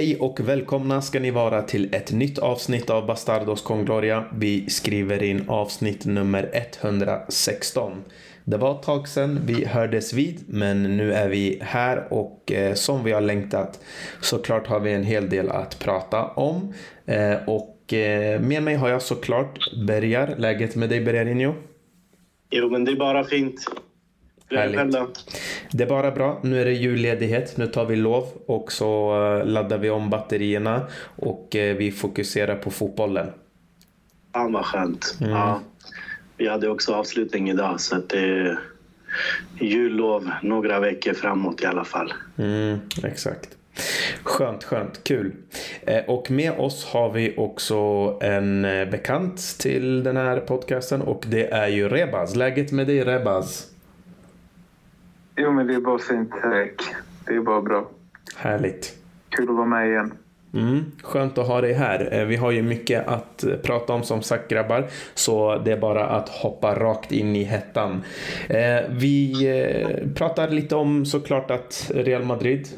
Hej och välkomna ska ni vara till ett nytt avsnitt av Bastardos con Gloria. Vi skriver in avsnitt nummer 116. Det var ett tag sedan vi hördes vid, men nu är vi här och eh, som vi har längtat såklart har vi en hel del att prata om. Eh, och eh, med mig har jag såklart Bergar. Läget med dig Bergarinho? Jo, men det är bara fint. Härligt. Det är bara bra. Nu är det julledighet. Nu tar vi lov och så eh, laddar vi om batterierna och eh, vi fokuserar på fotbollen. Fan vad skönt. Mm. Ja, vi hade också avslutning idag så det är jullov några veckor framåt i alla fall. Mm, exakt. Skönt, skönt, kul. Eh, och med oss har vi också en bekant till den här podcasten och det är ju Rebaz. Läget med dig Rebaz? Jo, men det är bara fint. Tack. Det är bara bra. Härligt. Kul att vara med igen. Mm, skönt att ha dig här. Eh, vi har ju mycket att eh, prata om som sagt grabbar. Så det är bara att hoppa rakt in i hettan. Eh, vi pratar lite om såklart att Real Madrid,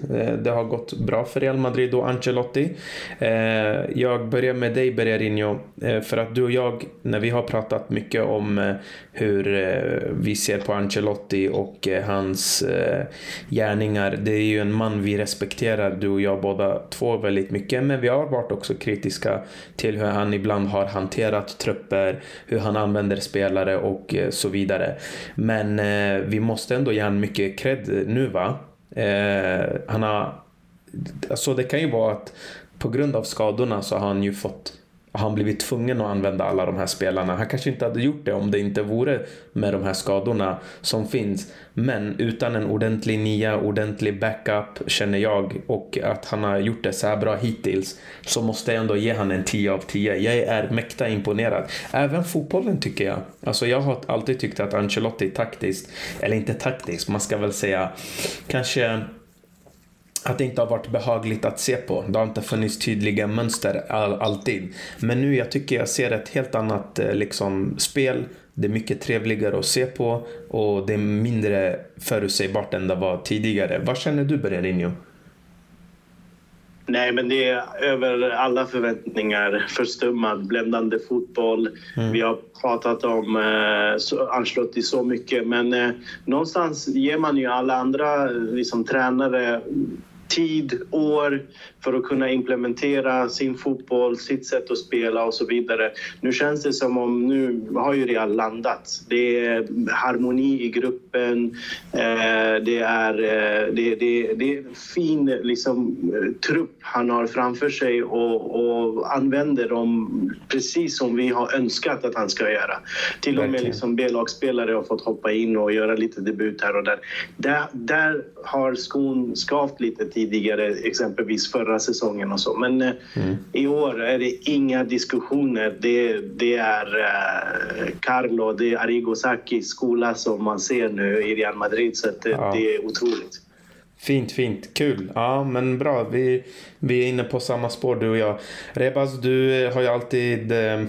det har gått bra för Real Madrid och Ancelotti. Jag börjar med dig Bergarinho. För att du och jag, när vi har pratat mycket om hur vi ser på Ancelotti och hans gärningar. Det är ju en man vi respekterar, du och jag båda två väldigt mycket mycket men vi har varit också kritiska till hur han ibland har hanterat trupper, hur han använder spelare och eh, så vidare. Men eh, vi måste ändå ge honom mycket cred nu va. Eh, han har, alltså det kan ju vara att på grund av skadorna så har han ju fått har han blivit tvungen att använda alla de här spelarna. Han kanske inte hade gjort det om det inte vore med de här skadorna som finns. Men utan en ordentlig nia, ordentlig backup känner jag och att han har gjort det så här bra hittills så måste jag ändå ge han en 10 av 10. Jag är mäkta imponerad. Även fotbollen tycker jag. Alltså jag har alltid tyckt att Ancelotti taktiskt, eller inte taktiskt, man ska väl säga kanske att det inte har varit behagligt att se på. Det har inte funnits tydliga mönster all, alltid. Men nu jag tycker jag ser ett helt annat eh, liksom, spel. Det är mycket trevligare att se på och det är mindre förutsägbart än det var tidigare. Vad känner du Bererinho? Nej, men det är över alla förväntningar. Förstummad, bländande fotboll. Mm. Vi har pratat om eh, Ancelotti så mycket, men eh, någonstans ger man ju alla andra liksom, tränare tid, år för att kunna implementera sin fotboll, sitt sätt att spela och så vidare. Nu känns det som om nu har ju Real landat. Det är harmoni i gruppen. Eh, det är, eh, det, det, det är en fin liksom, trupp han har framför sig och, och använder dem precis som vi har önskat att han ska göra. Till och med liksom B-lagsspelare har fått hoppa in och göra lite debut här och där. Där, där har skon skavt lite tidigare, exempelvis förra säsongen och så. Men eh, mm. i år är det inga diskussioner. Det, det är uh, Carlo, det är Arrigo Sacchis skola som man ser nu i Real Madrid. Så det, ja. det är otroligt. Fint, fint. Kul. Ja, men bra. Vi, vi är inne på samma spår du och jag. Rebaz, du har ju alltid eh,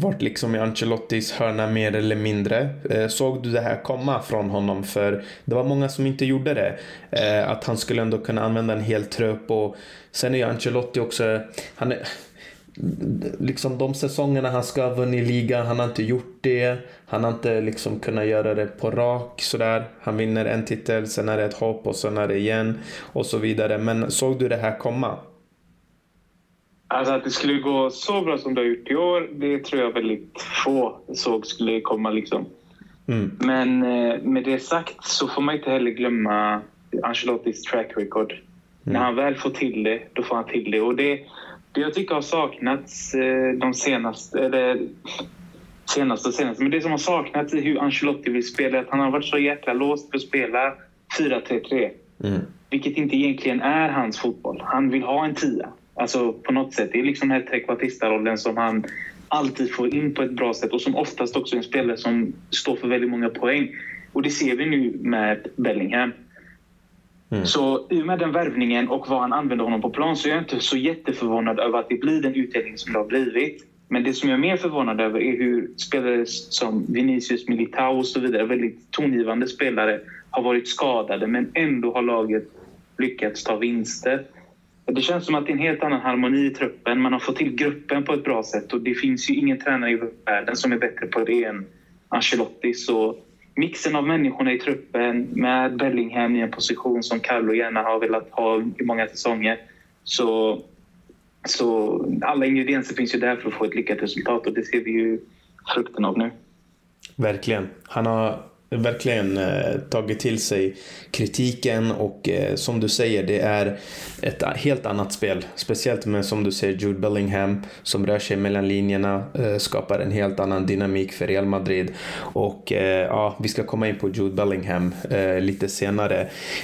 varit liksom i Ancelottis hörna mer eller mindre. Eh, såg du det här komma från honom? För det var många som inte gjorde det. Eh, att han skulle ändå kunna använda en hel trupp och sen är ju Ancelotti också, han är, liksom de säsongerna han ska ha vunnit ligan, han har inte gjort det. Han har inte liksom kunnat göra det på rak sådär. Han vinner en titel, sen är det ett hopp och sen är det igen och så vidare. Men såg du det här komma? Alltså att det skulle gå så bra som det har gjort i år, det tror jag väldigt få såg skulle komma. Liksom. Mm. Men eh, med det sagt så får man inte heller glömma Ancelottis track record. Mm. När han väl får till det, då får han till det. Och det, det jag tycker har saknats eh, de senaste, eller senaste och senaste, men det som har saknats i hur Ancelotti vill spela, att han har varit så jäkla låst för att spela 4-3-3. Mm. Vilket inte egentligen är hans fotboll. Han vill ha en tia. Alltså på något sätt. Det är liksom den här trekvartista-rollen som han alltid får in på ett bra sätt och som oftast också är en spelare som står för väldigt många poäng. Och det ser vi nu med Bellingham. Mm. Så i och med den värvningen och vad han använder honom på plan så är jag inte så jätteförvånad över att det blir den utdelning som det har blivit. Men det som jag är mer förvånad över är hur spelare som Vinicius, Militao och så vidare, väldigt tongivande spelare, har varit skadade men ändå har laget lyckats ta vinster det känns som att det är en helt annan harmoni i truppen. Man har fått till gruppen på ett bra sätt och det finns ju ingen tränare i världen som är bättre på det än Ancelotti. Så mixen av människorna i truppen med Bellingham i en position som Carlo gärna har velat ha i många säsonger. Så, så alla ingredienser finns ju där för att få ett lyckat resultat och det ser vi ju frukten av nu. Verkligen. Han har verkligen eh, tagit till sig kritiken och eh, som du säger, det är ett helt annat spel. Speciellt med som du säger Jude Bellingham som rör sig mellan linjerna, eh, skapar en helt annan dynamik för Real Madrid. Och eh, ja, vi ska komma in på Jude Bellingham eh, lite senare.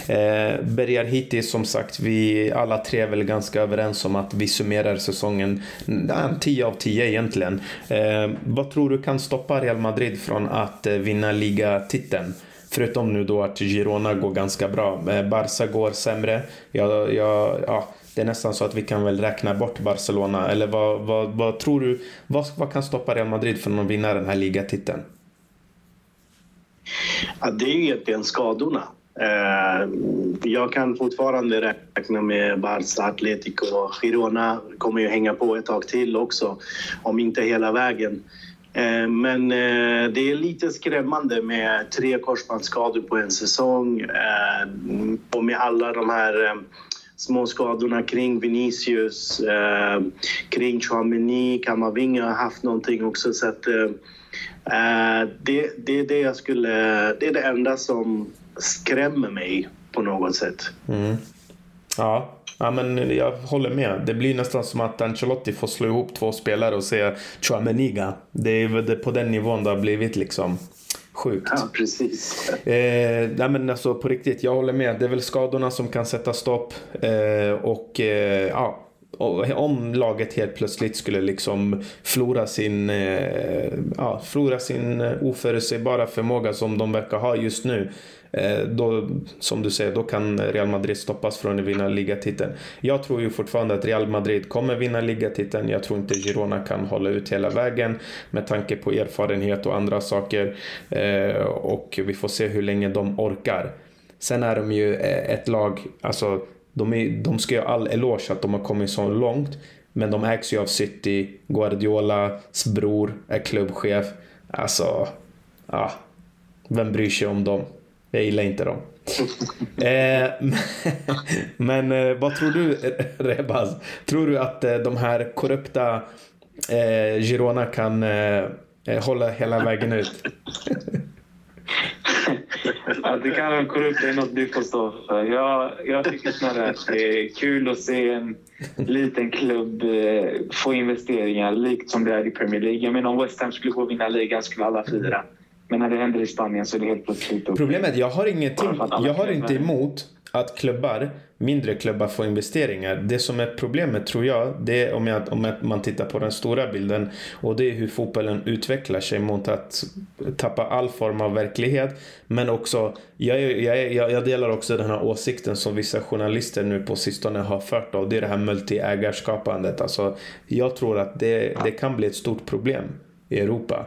Eh, Bergar hittills som sagt, vi alla tre är väl ganska överens om att vi summerar säsongen ja, 10 av 10 egentligen. Eh, vad tror du kan stoppa Real Madrid från att eh, vinna liga titeln. Förutom nu då att Girona går ganska bra. Eh, Barca går sämre. Jag, jag, ja, det är nästan så att vi kan väl räkna bort Barcelona. Eller vad, vad, vad tror du? Vad, vad kan stoppa Real Madrid från att vinna den här ligatiteln? Ja, det är egentligen skadorna. Eh, jag kan fortfarande räkna med Barca, Atletico och Girona kommer ju hänga på ett tag till också, om inte hela vägen. Eh, men eh, det är lite skrämmande med tre korsbandsskador på en säsong eh, och med alla de här små skadorna kring Vinicius, kring Chouameni, Kamavinga har haft någonting också. Så att, det, det, är det, jag skulle, det är det enda som skrämmer mig på något sätt. Mm. Ja, Ja, men jag håller med. Det blir nästan som att Ancelotti får slå ihop två spelare och säga Chouameniga. Det är på den nivån det har blivit liksom. Sjukt. Ja, precis. Eh, nej men alltså på riktigt, jag håller med. Det är väl skadorna som kan sätta stopp. Eh, och eh, ja, om laget helt plötsligt skulle liksom förlora sin, eh, ja, förlora sin oförutsägbara förmåga som de verkar ha just nu. Eh, då, som du säger, då kan Real Madrid stoppas från att vinna ligatiteln. Jag tror ju fortfarande att Real Madrid kommer vinna ligatiteln. Jag tror inte Girona kan hålla ut hela vägen med tanke på erfarenhet och andra saker. Eh, och vi får se hur länge de orkar. Sen är de ju eh, ett lag, alltså de, är, de ska ju ha all eloge att de har kommit så långt. Men de ägs ju av City, Guardiolas bror är klubbchef. Alltså, ja. Vem bryr sig om dem? Jag gillar inte dem. eh, men eh, vad tror du, Rebaz? Tror du att eh, de här korrupta eh, Girona kan eh, hålla hela vägen ut? att det kan vara korrupt är något du får stå för. Jag, jag tycker snarare att det är kul att se en liten klubb få investeringar likt som det är i Premier League. Jag menar om West Ham skulle gå och vinna ligan skulle alla fira. Men när det händer i Spanien så är det helt plötsligt upp. Problemet jag har ingenting, jag har inte emot att klubbar, mindre klubbar får investeringar. Det som är problemet tror jag, det är om, jag, om man tittar på den stora bilden och det är hur fotbollen utvecklar sig mot att tappa all form av verklighet. Men också, jag, jag, jag, delar också den här åsikten som vissa journalister nu på sistone har fört och det är det här multiägarskapandet. Alltså, jag tror att det, det kan bli ett stort problem i Europa.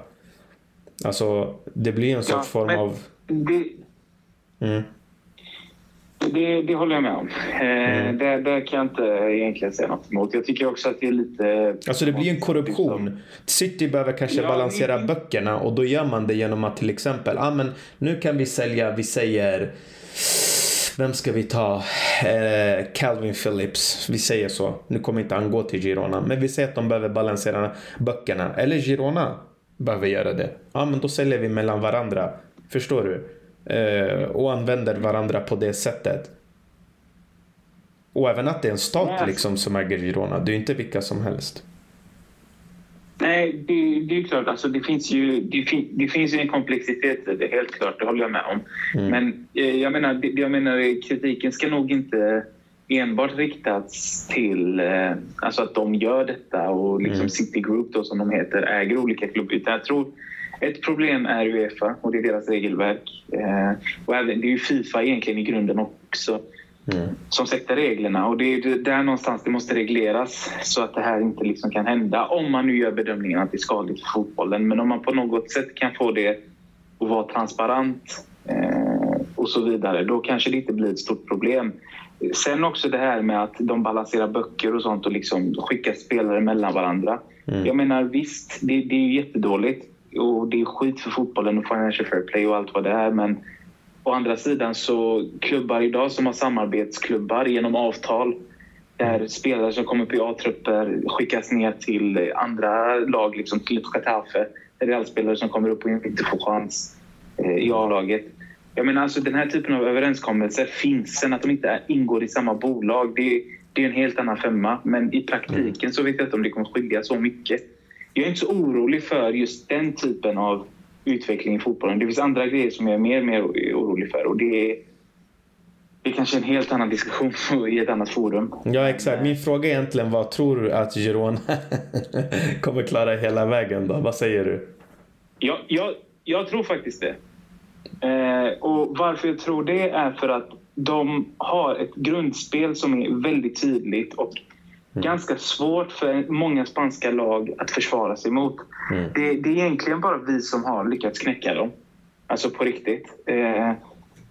Alltså, det blir en sorts ja, form av... Det, mm. det, det, håller jag med om. Eh, mm. Det, det kan jag inte egentligen säga något emot. Jag tycker också att det är lite... Alltså det blir en korruption. City behöver kanske ja, balansera vi... böckerna och då gör man det genom att till exempel, ah, men nu kan vi sälja, vi säger vem ska vi ta? Eh, Calvin Phillips. Vi säger så. Nu kommer inte han gå till Girona. Men vi säger att de behöver balansera böckerna. Eller Girona behöver göra det. Ja, men då säljer vi mellan varandra. Förstår du? Eh, och använder varandra på det sättet. Och även att det är en stat Nej. liksom som äger Girona. Det är inte vilka som helst. Nej, det, det är klart. Alltså, det, finns ju, det, fin, det finns ju en komplexitet i det, helt klart. Det håller jag med om. Mm. Men eh, jag menar, det, jag menar, kritiken ska nog inte enbart riktats till eh, alltså att de gör detta och liksom mm. City Group då, som de heter äger olika klubbar. Utan jag tror ett problem är Uefa och det är deras regelverk. Eh, och även, det är ju Fifa egentligen i grunden också mm. som sätter reglerna. Och det är där någonstans det måste regleras så att det här inte liksom kan hända om man nu gör bedömningen att det är skadligt för fotbollen. Men om man på något sätt kan få det att vara transparent eh, och så vidare, då kanske det inte blir ett stort problem. Sen också det här med att de balanserar böcker och sånt och liksom skickar spelare mellan varandra. Mm. Jag menar visst, det, det är ju jättedåligt och det är skit för fotbollen och financial fair play och allt vad det är men å andra sidan så klubbar idag som har samarbetsklubbar genom avtal där spelare som kommer på A-trupper skickas ner till andra lag, liksom till Getafe. Realspelare som kommer upp och inte får chans eh, i A-laget. Jag menar, alltså, den här typen av överenskommelser finns. Sen att de inte ingår i samma bolag, det, det är en helt annan femma. Men i praktiken så vet jag inte om det kommer skilja så mycket. Jag är inte så orolig för just den typen av utveckling i fotbollen. Det finns andra grejer som jag är mer och mer orolig för. Och det är, det är kanske en helt annan diskussion i ett annat forum. Ja, exakt. Min fråga är egentligen vad tror du att Girona kommer klara hela vägen då? Vad säger du? Ja, jag, jag tror faktiskt det. Eh, och varför jag tror det är för att de har ett grundspel som är väldigt tydligt och mm. ganska svårt för många spanska lag att försvara sig mot. Mm. Det, det, är egentligen bara vi som har lyckats knäcka dem. Alltså på riktigt. Eh,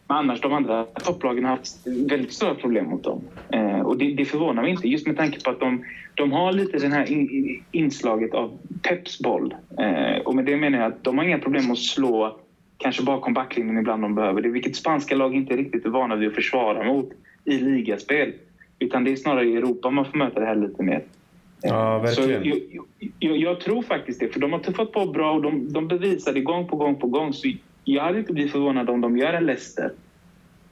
men annars de andra topplagen har haft väldigt stora problem mot dem. Eh, och det, det förvånar mig inte just med tanke på att de, de har lite det här in, inslaget av pepsboll. Eh, och med det menar jag att de har inga problem att slå kanske bakom backlinjen ibland de behöver det, vilket spanska lag inte riktigt är vana vid att försvara mot i ligaspel. Utan det är snarare i Europa man får möta det här lite mer. Ja, verkligen. Så jag, jag, jag, tror faktiskt det, för de har tuffat på bra och de, de bevisar det gång på gång på gång. Så jag hade inte blivit förvånad om de gör en Leicester.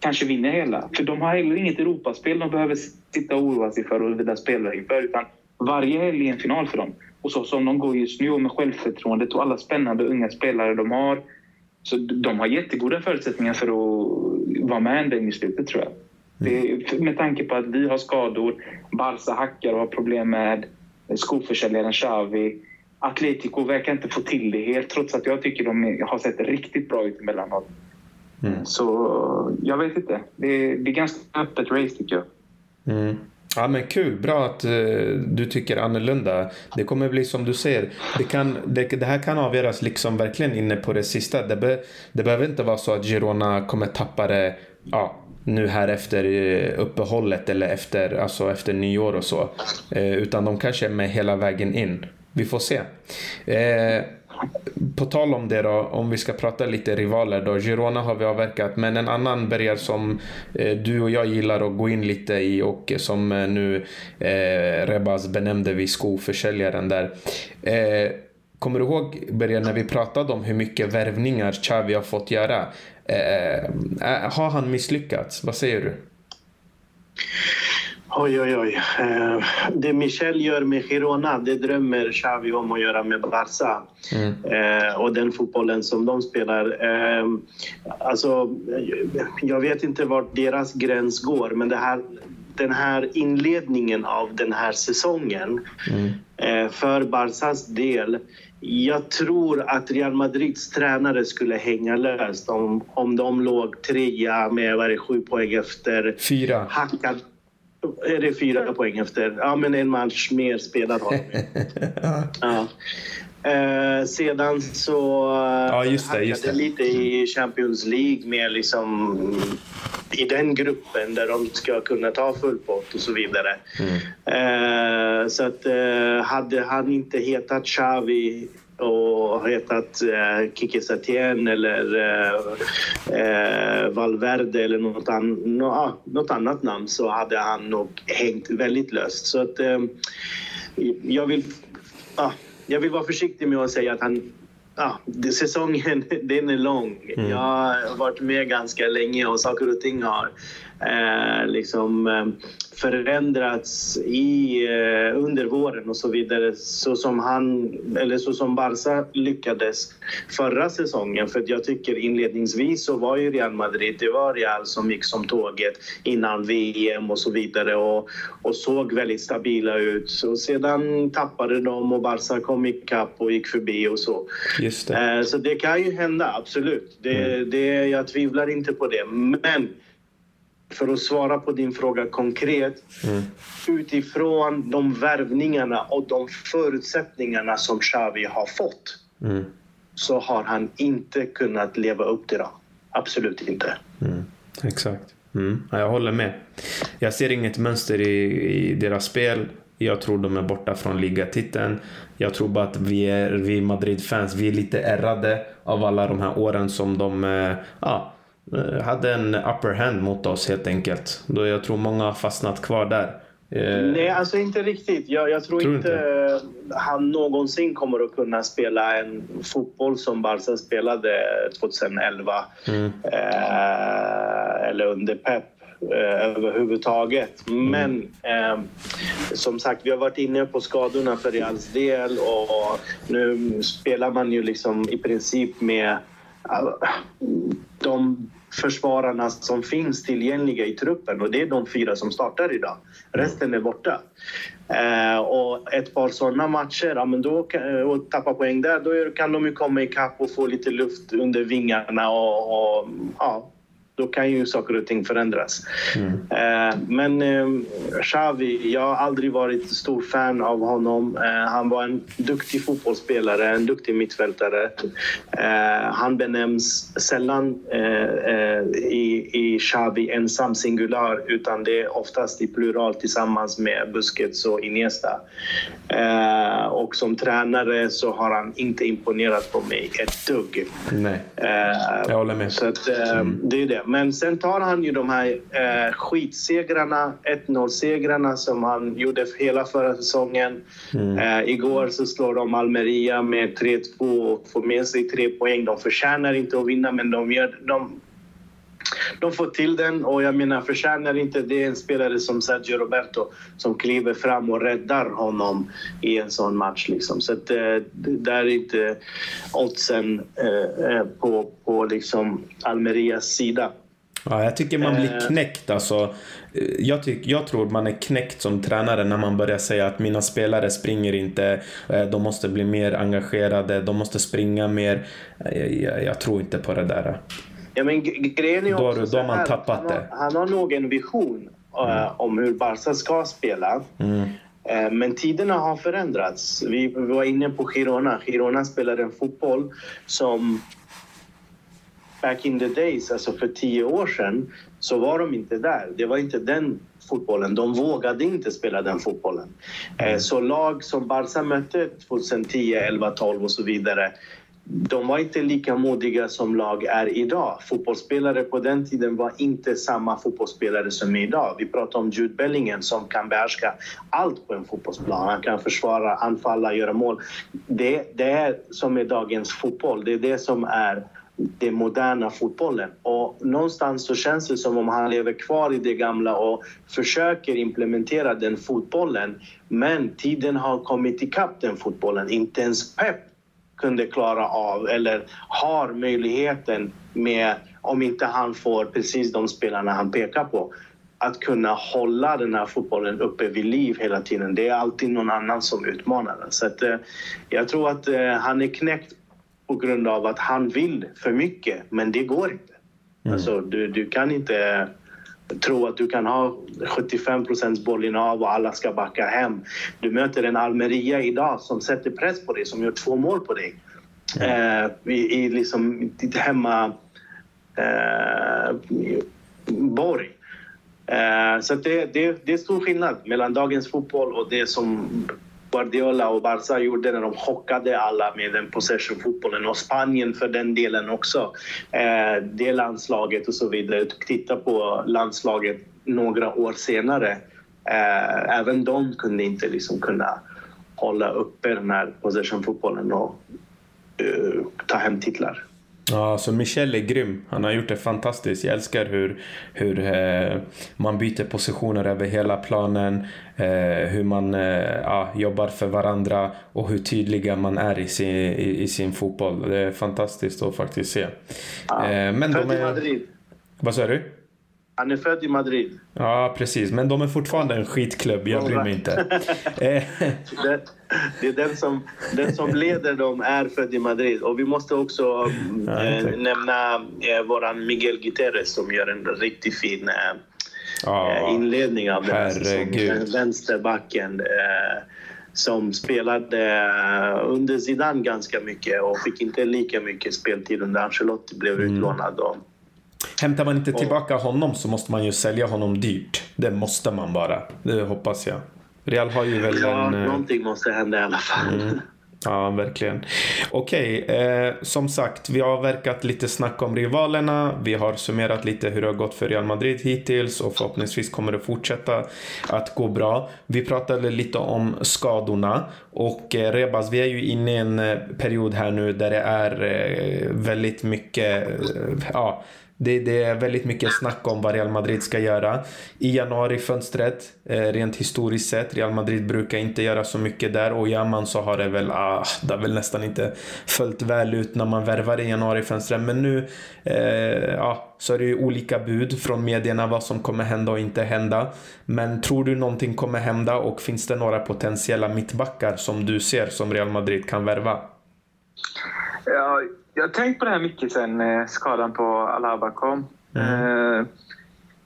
Kanske vinner hela. För de har heller inget Europaspel de behöver sitta och oroa sig för och vilja spela inför. Utan varje helg är en final för dem. Och så som de går just nu och med självförtroendet och alla spännande unga spelare de har så de har jättegoda förutsättningar för att vara med ända in i slutet tror jag. Mm. Det, med tanke på att vi har skador, Barca hackar och har problem med skoförsäljaren Xavi. Atletico verkar inte få till det helt trots att jag tycker de har sett riktigt bra ut emellanåt. Mm. Så jag vet inte. Det, det är ganska öppet race tycker jag. Mm. Ja men kul, bra att uh, du tycker annorlunda. Det kommer bli som du säger. Det, kan, det, det här kan avgöras liksom verkligen inne på det sista. Det, be, det behöver inte vara så att Girona kommer tappa det ja, nu här efter eh, uppehållet eller efter, alltså efter nyår och så. Uh, utan de kanske är med hela vägen in. Vi får se. Uh, på tal om det då, om vi ska prata lite rivaler då. Girona har vi avverkat, men en annan bergare som eh, du och jag gillar att gå in lite i och som eh, nu eh, Rebaz benämnde vi skoförsäljaren där. Eh, kommer du ihåg Berger när vi pratade om hur mycket värvningar Xavi har fått göra? Eh, eh har han misslyckats? Vad säger du? Oj, oj, oj. Eh, det Michel gör med Girona, det drömmer Xavi om att göra med Barca. Mm. Eh, och den fotbollen som de spelar. Eh, alltså, jag vet inte vart deras gräns går, men det här, den här inledningen av den här säsongen mm. för Barcas del jag tror att Real Madrids tränare skulle hänga löst om, om de låg trea med vad det, sju poäng efter. Fyra. Hackad, är det fyra poäng efter? Ja, men en match mer spelad har de. ja. Eh, sedan så ja, just det, just det. lite i Champions League med liksom i den gruppen där de ska kunna ta full pott och så vidare. Mm. Eh, så att eh, hade han inte hetat Xavi och hetat eh, Kike Setien eller eh, eh, Valverde eller något, an, no, något annat namn så hade han nog hängt väldigt löst. Så att eh, jag vill... Ah, jag vill vara försiktig med att säga att han Ja, säsongen den är lång. Mm. Jag har varit med ganska länge och saker och ting har eh, liksom, eh, förändrats i, eh, under våren och så vidare. Så som, han, eller så som Barca lyckades förra säsongen. För jag tycker inledningsvis så var ju Real Madrid, det var Real som gick som tåget innan VM och så vidare och, och såg väldigt stabila ut. Så sedan tappade de och Barca kom ikapp och gick förbi och så. Just det. Eh, så det kan ju hända, absolut. Det, mm. det, jag tvivlar inte på det. Men för att svara på din fråga konkret. Mm. Utifrån de värvningarna och de förutsättningarna som Xavi har fått mm. så har han inte kunnat leva upp till dem. Absolut inte. Mm. Exakt. Mm, jag håller med. Jag ser inget mönster i, i deras spel. Jag tror de är borta från ligatiteln. Jag tror bara att vi, är, vi Madrid-fans, vi är lite ärrade av alla de här åren som de eh, ja, hade en upper hand mot oss helt enkelt. Då jag tror många har fastnat kvar där. Eh, Nej, alltså inte riktigt. Jag, jag tror, tror, inte, inte han någonsin kommer att kunna spela en fotboll som Barca spelade 2011. Mm. Eh, eller under Pep eh, överhuvudtaget. Mm. Men eh, som sagt, vi har varit inne på skadorna för Reals del och nu spelar man ju liksom i princip med de försvararna som finns tillgängliga i truppen och det är de fyra som startar idag. Resten är borta. Eh, och ett par sådana matcher, ja, men då, eh, och tappa poäng där, då kan de ju komma ikapp och få lite luft under vingarna och, och ja, då kan ju saker och ting förändras. Mm. Eh, men eh, Xavi, jag har aldrig varit stor fan av honom. Eh, han var en duktig fotbollsspelare, en duktig mittfältare. Han benämns sällan i, i Xavi ensam singular utan det är oftast i plural tillsammans med Busquets och Iniesta. Och som tränare så har han inte imponerat på mig ett dugg. Nej, jag håller med. Så att, mm. det är det. Men sen tar han ju de här eh, skitsegrarna, 1-0-segrarna som han gjorde hela förra säsongen. Mm. Eh, igår så slår de Almeria med 3-2 och får med sig tre poäng. De förtjänar inte att vinna, men de, gör, de de får till den och jag menar förtjänar inte det en spelare som Sergio Roberto som kliver fram och räddar honom i en sån match. Liksom. Så att, eh, där är inte oddsen eh, eh, på, på liksom Almerias sida. Ja, jag tycker man blir knäckt. Alltså, jag, tyck, jag tror man är knäckt som tränare när man börjar säga att mina spelare springer inte, de måste bli mer engagerade, de måste springa mer. Jag, jag, jag tror inte på det där. Ja, men grejen är också då, då man tappat han har, det. Han har nog en vision uh, mm. om hur Barca ska spela. Mm. Uh, men tiderna har förändrats. Vi, vi var inne på Girona. Girona spelade en fotboll som back in the days, alltså för tio år sedan, så var de inte där. Det var inte den fotbollen. De vågade inte spela den fotbollen. Mm. Så lag som Barca mötte 2010, 11, 12 och så vidare de var inte lika modiga som lag är idag. Fotbollsspelare på den tiden var inte samma fotbollsspelare som idag. Vi pratar om Jude Bellingen som kan behärska allt på en fotbollsplan. Han kan försvara, anfalla, göra mål. Det, det är som är dagens fotboll. Det är det som är den moderna fotbollen. Och någonstans så känns det som om han lever kvar i det gamla och försöker implementera den fotbollen. Men tiden har kommit ikapp den fotbollen. Inte ens Pep kunde klara av eller har möjligheten med, om inte han får precis de spelarna han pekar på, att kunna hålla den här fotbollen uppe vid liv hela tiden. Det är alltid någon annan som utmanar den. Så att, eh, jag tror att eh, han är knäckt på grund av att han vill för mycket, men det går inte. Mm. Alltså, du, du kan inte tro att du kan ha 75 procents bollinnehav och alla ska backa hem. Du möter en Almeria idag som sätter press på dig, som gör två mål på dig. Mm. Eh, i, I liksom ditt hemma... Eh, borg. Eh, så det, det, det är stor skillnad mellan dagens fotboll och det som Guardiola och Barca gjorde när de chockade alla med den possession-fotbollen och Spanien för den delen också. Eh, det landslaget och så vidare. Titta på landslaget några år senare. Eh, även de kunde inte liksom kunna hålla uppe den här possession-fotbollen och eh, ta hem titlar. Ja, så Michel är grym. Han har gjort det fantastiskt. Jag älskar hur, hur eh, man byter positioner över hela planen. Eh, hur man eh, ja, jobbar för varandra och hur tydliga man är i sin, i, i sin fotboll. Det är fantastiskt att faktiskt se. Ja, eh, men de är... Madrid. Vad sa du? Han är född i Madrid. Ja, precis. Men de är fortfarande en skitklubb. Jag bryr mig inte. det, det är den som, den som leder dem är född i Madrid. Och vi måste också ja, äh, nämna äh, våran Miguel Guterres som gör en riktigt fin äh, ja, inledning av den här säsongen. Vänsterbacken. Äh, som spelade under Zidane ganska mycket och fick inte lika mycket speltid under Ancelotti blev mm. utlånad. Och Hämtar man inte tillbaka honom så måste man ju sälja honom dyrt. Det måste man bara. Det hoppas jag. Real har ju väl ja, en... någonting måste hända i alla fall. Mm. Ja, verkligen. Okej, okay, eh, som sagt, vi har verkat lite snack om rivalerna. Vi har summerat lite hur det har gått för Real Madrid hittills och förhoppningsvis kommer det fortsätta att gå bra. Vi pratade lite om skadorna och eh, Rebas, vi är ju inne i en eh, period här nu där det är eh, väldigt mycket, eh, ja, det, det, är väldigt mycket snack om vad Real Madrid ska göra. I januarifönstret, eh, rent historiskt sett, Real Madrid brukar inte göra så mycket där och gör man så har det väl, ah, det har väl nästan inte följt väl ut när man värvar i januarifönstret. Men nu eh, ja, så är det ju olika bud från medierna vad som kommer hända och inte hända. Men tror du någonting kommer hända och finns det några potentiella mittbackar som du ser som Real Madrid kan värva? Ja, jag har tänkt på det här mycket sen eh, skadan på Alaba kom. Mm. Eh,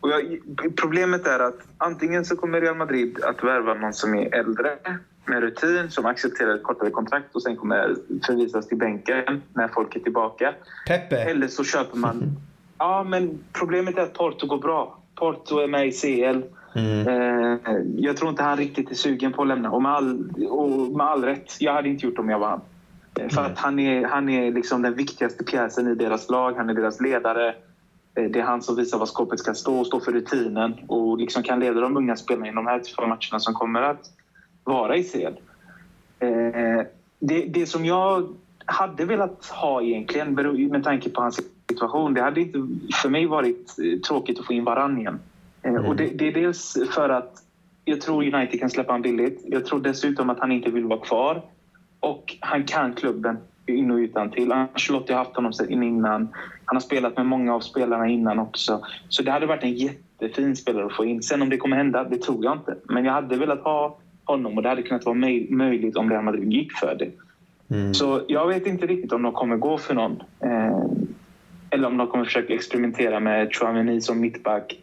och jag, problemet är att antingen så kommer Real Madrid att värva någon som är äldre med rutin som accepterar ett kortare kontrakt och sen kommer förvisas till bänken när folk är tillbaka. Pepe. Eller så köper man... Ja, men problemet är att Porto går bra. Porto är med i CL. Mm. Eh, jag tror inte han riktigt är sugen på att lämna. Och med all, och med all rätt. Jag hade inte gjort det om jag var han. Eh, för att han är, han är liksom den viktigaste pjäsen i deras lag. Han är deras ledare. Eh, det är han som visar var skåpet ska stå och stå för rutinen och liksom kan leda de unga spelarna i de här två matcherna som kommer att vara i CL. Eh, det, det som jag hade velat ha egentligen, med tanke på hans situation, det hade inte för mig varit tråkigt att få in Varann igen. Mm. Och det, det, är dels för att jag tror United kan släppa honom billigt. Jag tror dessutom att han inte vill vara kvar. Och han kan klubben in och utan till. Ancelotti har haft honom sedan innan. Han har spelat med många av spelarna innan också. Så det hade varit en jättefin spelare att få in. Sen om det kommer hända, det tror jag inte. Men jag hade velat ha honom och det hade kunnat vara möjligt om Real Madrid gick för det. Mm. Så jag vet inte riktigt om de kommer gå för någon. Eh, eller om de kommer försöka experimentera med Chouameni som mittback.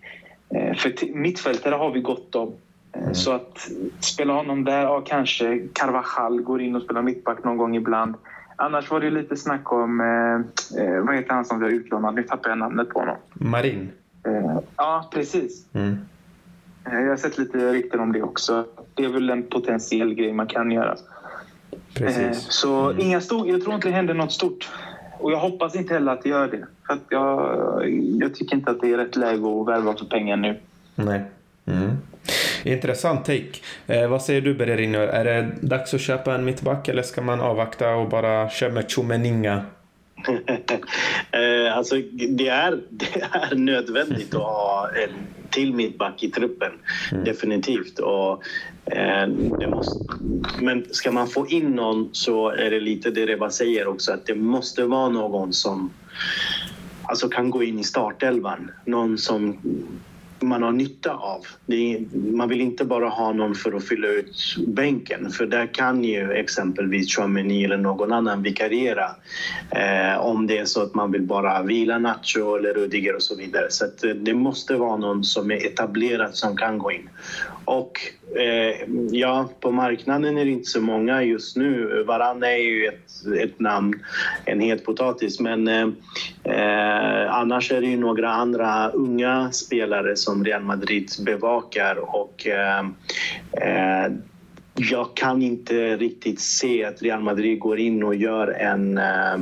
Eh, för mittfältare har vi gott om. Mm. Så att spela honom där, ja, kanske Carvajal går in och spelar mittback någon gång ibland. Annars var det lite snack om, eh, eh vad heter han som vi har utlånat? Nu tappar jag namnet på honom. Marin? Eh, ja, precis. Mm. Eh, jag har sett lite rykten om det också. Det är väl en potentiell grej man kan göra. Precis. Eh, så mm. inga stor, jag tror inte det händer något stort. Och jag hoppas inte heller att det gör det. För jag, jag tycker inte att det är rätt läge att värva för pengar nu. Nej. Mm. Intressant take. Eh, vad säger du Bererinho? Är det dags att köpa en mittback eller ska man avvakta och bara köra med Tjomeninga? eh, alltså, det är, det är nödvändigt att ha en till mittback i truppen. Mm. Definitivt. Och, eh, måste, men ska man få in någon så är det lite det Reba säger också att det måste vara någon som alltså kan gå in i startelvan. Någon som man har nytta av. Är, man vill inte bara ha någon för att fylla ut bänken för där kan ju exempelvis Chouameni eller någon annan vikariera eh, om det är så att man vill bara vila Nacho eller Rudiger och så vidare. Så eh, det måste vara någon som är etablerad som kan gå in. Och eh, ja, på marknaden är det inte så många just nu. Varann är ju ett, ett namn, en het potatis. Men eh, eh, annars är det ju några andra unga spelare som Real Madrid bevakar och eh, eh, jag kan inte riktigt se att Real Madrid går in och gör en eh,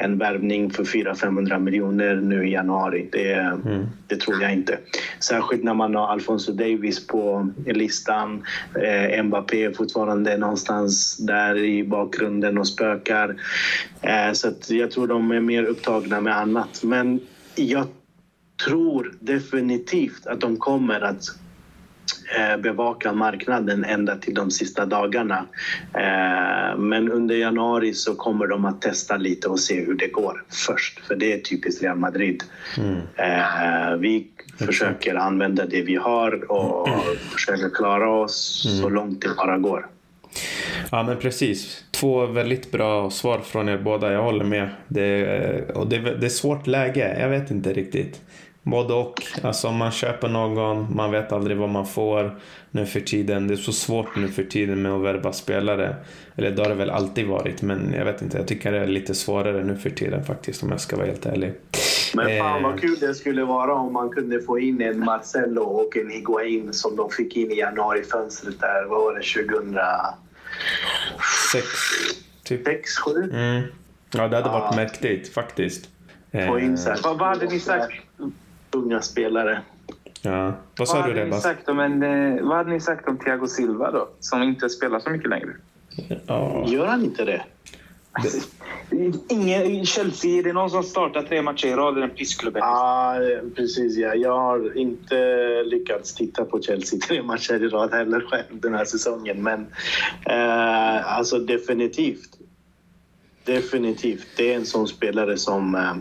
en värvning för 400-500 miljoner nu i januari. Det, mm. det, tror jag inte. Särskilt när man har Alfonso Davis på listan. Eh, Mbappé är fortfarande någonstans där i bakgrunden och spökar. Eh, så jag tror de är mer upptagna med annat. Men jag tror definitivt att de kommer att bevaka marknaden ända till de sista dagarna. Eh, men under januari så kommer de att testa lite och se hur det går först, för det är typiskt Real Madrid. Mm. Eh, vi försöker använda det vi har och mm. försöker klara oss mm. så långt det bara går. Ja men precis. Två väldigt bra svar från er båda. Jag håller med. Det, och det, det är svårt läge. Jag vet inte riktigt. Både och. Alltså om man köper någon, man vet aldrig vad man får nu för tiden. Det är så svårt nu för tiden med att värva spelare. Eller det har det väl alltid varit, men jag vet inte. Jag tycker det är lite svårare nu för tiden faktiskt om jag ska vara helt ärlig. Men fan vad kul det skulle vara om man kunde få in en Marcelo och en Higuain som de fick in i januarifönstret där. Vad var det? 2000? Sex, typ. Sex, sju? Mm. Ja, det hade varit mäktigt faktiskt. Få in Eh, Vad, vad hade ni sagt? Unga spelare. Ja. Vad Vad sa du sagt om en, eh, vad hade ni sagt om Thiago Silva då? Som inte spelar så mycket längre. Ja. Gör han inte det? Ingen, Chelsea, är det någon som startar tre matcher i rad i den pissklubben? Ja, precis. Ja. Jag har inte lyckats titta på Chelsea tre matcher i rad heller själv den här säsongen. Men eh, alltså definitivt. Definitivt. Det är en sån spelare som, eh,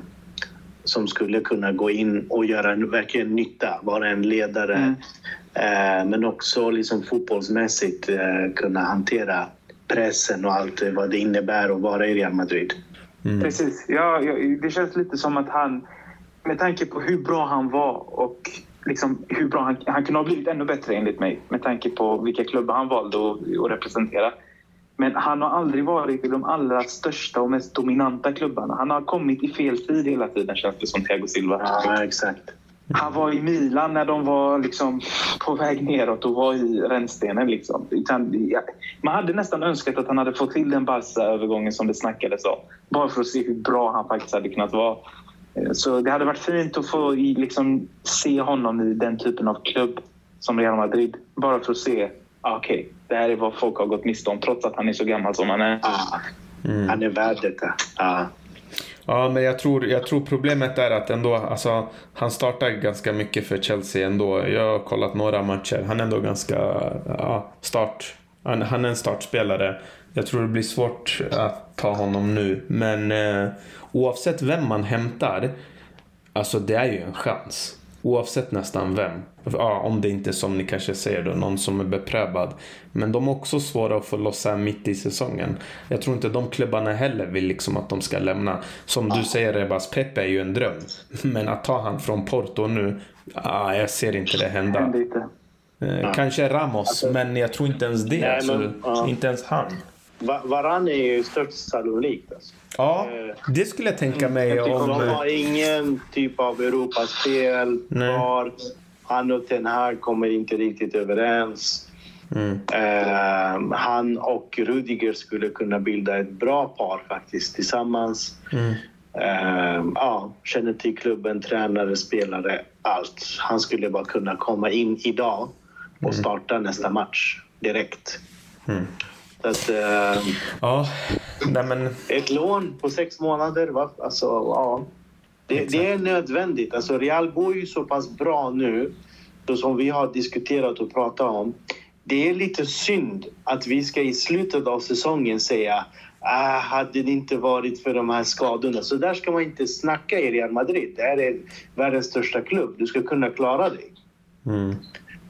som skulle kunna gå in och göra en, verkligen nytta. Vara en ledare. Mm. Eh, men också liksom fotbollsmässigt eh, kunna hantera pressen och allt vad det innebär att vara i Real Madrid. Mm. Precis. Ja, ja, det känns lite som att han, med tanke på hur bra han var och liksom hur bra han, han kunde ha blivit ännu bättre enligt mig med tanke på vilka klubbar han valde att, att representera. Men han har aldrig varit i de allra största och mest dominanta klubbarna. Han har kommit i fel tid hela tiden känns det som Thiago Silva. Ja, exakt. Han var i Milan när de var liksom på väg neråt och var i rännstenen. Liksom. Man hade nästan önskat att han hade fått till den Barca-övergången som det snackades om. Bara för att se hur bra han faktiskt hade kunnat vara. Eh, Så det hade varit fint att få liksom, se honom i den typen av klubb som Real Madrid. Bara för att se, ah, okej, det här är vad folk har gått miste om trots att han är så gammal som han är. Ja, Han är värd detta. Ja. Ja, men jag tror, jag tror problemet är att ändå, alltså, han startar ganska mycket för Chelsea ändå. Jag har kollat några matcher. Han är ändå ganska, ja, start. Han, han är en startspelare. Jag tror det blir svårt att ta honom nu. Men eh, oavsett vem man hämtar, alltså det är ju en chans. Oavsett nästan vem. Ja, om det inte är som ni kanske säger då, någon som är beprövad. Men de är också svåra att få lossa mitt i säsongen. Jag tror inte de klubbarna heller vill liksom att de ska lämna. Som du säger Rebas, Pepe är ju en dröm. Men att ta han från Porto nu, ah, jag ser inte det hända. Eh, Kanske Ramos, men jag tror inte ens det. Nej, alltså. Inte ens han. Va- Varann är ju störst sannolikt. Alltså. Ja, det skulle jag tänka mig Jag om... De eh, har ingen typ av Europaspel kvar. Han och Ten Hag kommer inte riktigt överens. Mm. Eh, han och Rudiger skulle kunna bilda ett bra par faktiskt tillsammans. Mm. Eh, ja, känner till klubben, tränare, spelare, allt. Han skulle bara kunna komma in idag och starta nästa match direkt. Mm. Så att, eh, Ja, nej men... ett lån på sex månader, va? Alltså, ja. Det, det är nödvändigt. Alltså, Real går ju så pass bra nu, så som vi har diskuterat och pratat om. Det är lite synd att vi ska i slutet av säsongen säga ah, hade det inte varit för de här skadorna. Så där ska man inte snacka i Real Madrid. Det här är världens största klubb. Du ska kunna klara dig. Mm.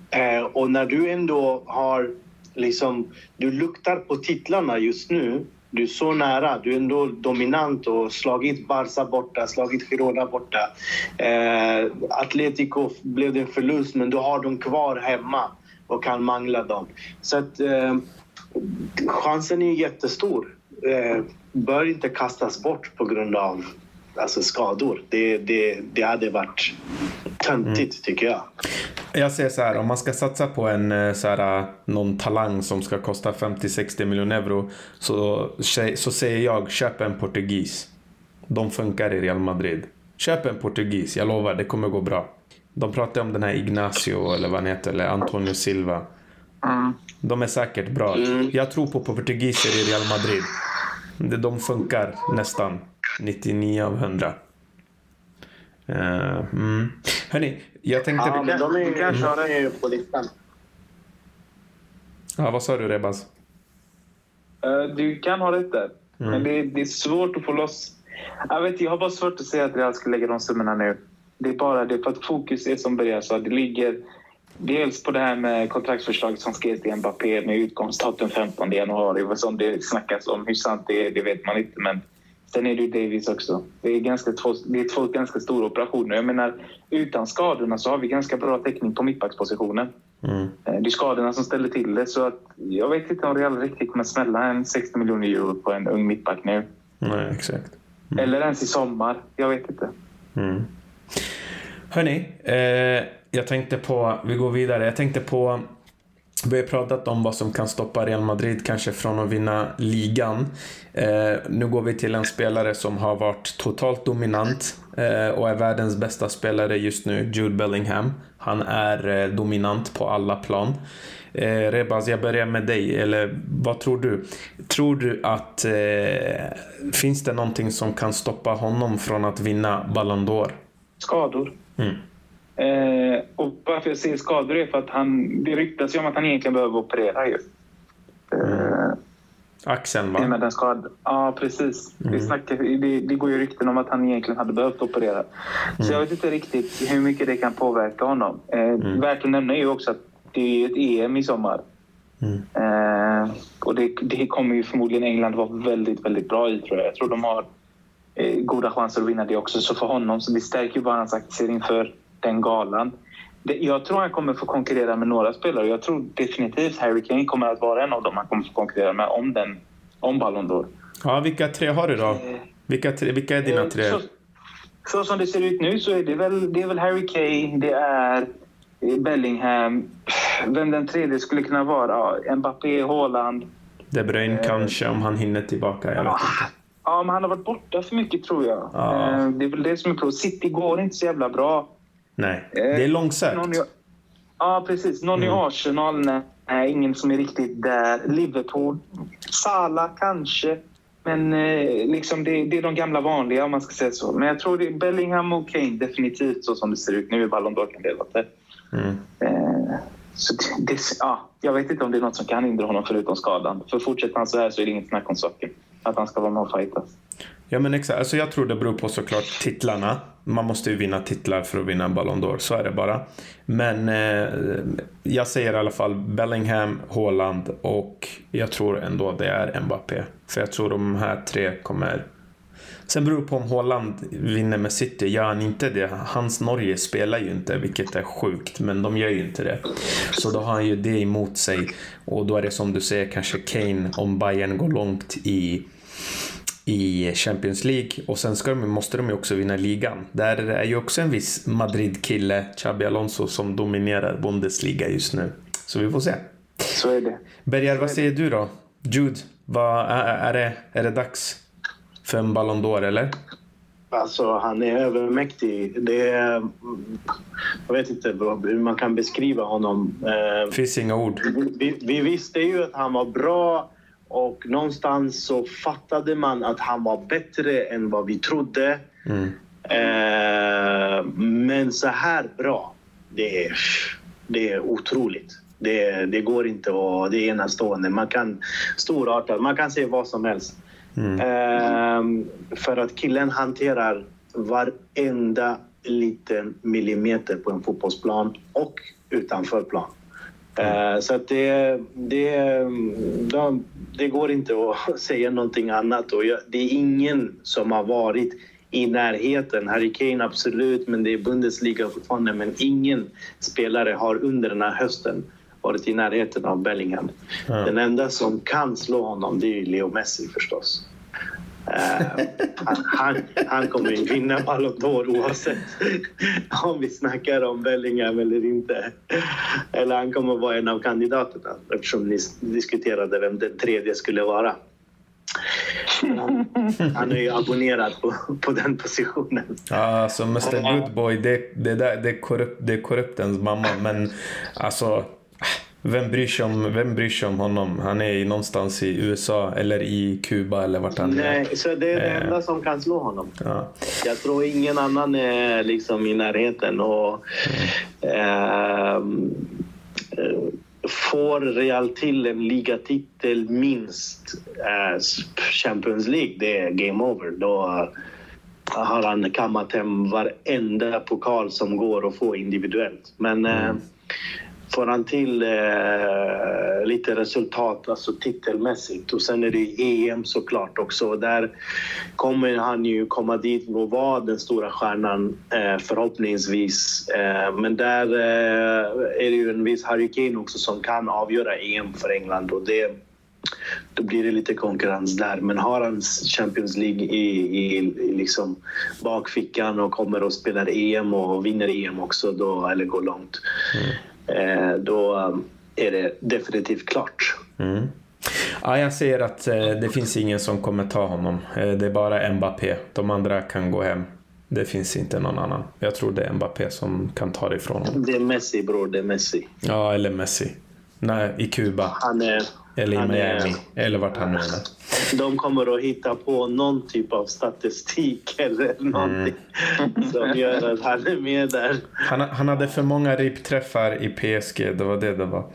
Eh, och när du ändå har liksom, du luktar på titlarna just nu. Du är så nära, du är ändå dominant och slagit Barca borta, slagit Girona borta. Eh, Atletico blev det en förlust men du har dem kvar hemma och kan mangla dem. Så att eh, chansen är jättestor. Eh, bör inte kastas bort på grund av alltså, skador. Det, det, det hade varit töntigt tycker jag. Jag säger så här, om man ska satsa på en eh, så här, någon talang som ska kosta 50-60 miljoner euro så, så säger jag köp en portugis. De funkar i Real Madrid. Köp en portugis, jag lovar det kommer gå bra. De pratar om den här Ignacio eller vad han heter, eller Antonio Silva. Mm. De är säkert bra. Jag tror på portugiser i Real Madrid. De funkar nästan 99 av 100. Uh, mm. Hörni, jag tänkte... Ja, men de är, de är ju på listan. Ja, vad sa du Rebas? Eh, Du kan ha rätt där. Men det, det är svårt att få loss... Jag, vet, jag har bara svårt att säga att Real ska lägga de summorna nu. Det är bara det för att fokus är som börjar så. Det ligger dels på det här med kontraktsförslaget som skrevs till Mbappé med utgångsdatum 15 januari. Vad som det snackas om. Hur sant det är, det vet man inte. Men sen är det ju Davis också. Det är, ganska två, det är två ganska stora operationer. Jag menar, utan skadorna så har vi ganska bra täckning på mittbackspositionen. Mm. Eh, Det är skadorna som ställer till det. Så att jag vet inte om Real riktigt kommer smälla en 60 miljoner euro på en ung mittback nu. Nej, exakt. Eller ens i sommar. Jag vet inte. Mm. Hörni, eh, jag tänkte på, vi går vidare, jag tänkte på vi har pratat om vad som kan stoppa Real Madrid kanske från att vinna ligan. Eh, nu går vi till en spelare som har varit totalt dominant eh, och är världens bästa spelare just nu, Jude Bellingham. Han är eh, dominant på alla plan. Eh, Rebaz, jag börjar med dig. Eller vad tror du? Tror du att eh, finns det någonting som kan stoppa honom från att vinna Ballon d'Or? Skador. Mm. Eh, och varför jag säger skador är för att han, det ryktas ju om att han egentligen behöver operera ju. Eh, Axeln va? Med den skad... Ja, precis. Mm. Det, snackar, det, det, går ju rykten om att han egentligen hade behövt operera. Mm. Så jag vet inte riktigt hur mycket det kan påverka honom. Eh, mm. Värt att nämna är ju också att det är ett EM i sommar. Mm. Eh, och det, det, kommer ju förmodligen England vara väldigt, väldigt bra i tror jag. Jag tror de har eh, goda chanser att vinna det också. Så för honom så det stärker ju bara hans aktier inför den galan. Jag tror han kommer få konkurrera med några spelare. Jag tror definitivt Harry Kane kommer att vara en av dem han kommer få konkurrera med om, den, om Ballon d'Or. Ja, vilka tre har du då? Eh, vilka, tre, vilka är dina tre? Så, så, som det ser ut nu så är det väl, det är väl Harry Kane, det är Bellingham. Vem den tredje skulle kunna vara? Mbappé, Haaland. De Bruyne eh, kanske, om han hinner tillbaka. Jag vet inte. Ja, men han har varit borta för mycket tror jag. Ja. Eh, det är väl det som är problemet. City går inte så jävla bra. Nej, det är eh, långsökt. I, ja, precis. Någon mm. i Arsenal? Nej, ingen som är riktigt där. Liverpool? Salah kanske. Men eh, liksom det, det, är de gamla vanliga om man ska säga så. Men jag tror det är Bellingham och Kane definitivt så som det ser ut nu i Ballon d'Or-kandidater. Mm. Eh, så det, det, ja, jag vet inte om det är något som kan hindra honom förutom skadan. För fortsätter han så här så är det inget snack om saken. Att han ska vara med och fightas. Ja men exakt. Alltså jag tror det beror på såklart titlarna. Man måste ju vinna titlar för att vinna en Ballon d'Or. Så är det bara. Men eh, jag säger i alla fall Bellingham, Haaland och jag tror ändå det är Mbappé. För jag tror de här tre kommer Sen beror det på om Haaland vinner med City. Gör han inte det, hans Norge spelar ju inte, vilket är sjukt, men de gör ju inte det. Så då har han ju det emot sig. Och då är det som du säger, kanske Kane, om Bayern går långt i i Champions League och sen ska de, måste de ju också vinna ligan. Där är ju också en viss Madrid-kille, Xabi Alonso, som dominerar Bundesliga just nu. Så vi får se. Så är det. Berger, vad säger du då? Jude, vad, är, är, det, är det dags? för en Ballon d'Or, eller? Alltså, han är övermäktig. Det är, jag vet inte hur man kan beskriva honom. Det eh, finns inga ord. Vi, vi, visste ju att han var bra och någonstans så fattade man att han var bättre än vad vi trodde. Mm. Eh, men så här bra, det är, det är otroligt. Det, det går inte att... Det är enastående. Man kan storartat, man kan se vad som helst. Mm. Ehm, för att killen hanterar varenda liten millimeter på en fotbollsplan och utanför plan. Mm. Uh, så att det, det, det, det, går inte att säga någonting annat. Och jag, det är ingen som har varit i närheten. Harry Kane absolut, men det är Bundesliga fortfarande. Men ingen spelare har under den här hösten varit i närheten av Bellingham. Mm. Den enda som kan slå honom det är Leo Messi förstås. Uh, han, han, kommer ju vinna Ballon d'Or oavsett om vi snackar om Bellingham eller inte. Eller han kommer vara en av kandidaterna eftersom ni diskuterade vem den tredje skulle vara. Han, han är ju abonnerad på, på den positionen. Ja, alltså Mr Goodboy, det, det, där, det, är korrupt, det är korruptens mamma. Men alltså vem bryr, sig om, vem bryr sig om honom? Han är någonstans i USA eller i Kuba eller vart han är. Nej, så det är det eh. enda som kan slå honom. Ja. Jag tror ingen annan är liksom i närheten. Och, mm. eh, får Real till en ligatitel minst eh, Champions League, det är game over. Då har han kammat hem varenda pokal som går att få individuellt. Men eh, mm får han till eh, lite resultat, alltså titelmässigt. Och sen är det EM såklart också. Där kommer han ju komma dit och vara den stora stjärnan eh, förhoppningsvis. Eh, men där eh, är det ju en viss Harry Kane också som kan avgöra EM för England och det då blir det lite konkurrens där. Men har han Champions League i, i, i liksom bakfickan och kommer och spelar EM och vinner EM också, då, eller går långt, mm eh, då är det definitivt klart. Mm. Ja, jag ser att eh, det finns ingen som kommer ta honom. Eh, det är bara Mbappé. De andra kan gå hem. Det finns inte någon annan. Jag tror det är Mbappé som kan ta det ifrån honom. Det är Messi bror, det är Messi. Ja, eller Messi. Nej, i Kuba. Han är, eller i Miami. Är, eller vart han nu är. De kommer att hitta på någon typ av statistik eller någonting mm. som gör att han är med där. Han, han hade för många ribbträffar i PSG, det var det det var.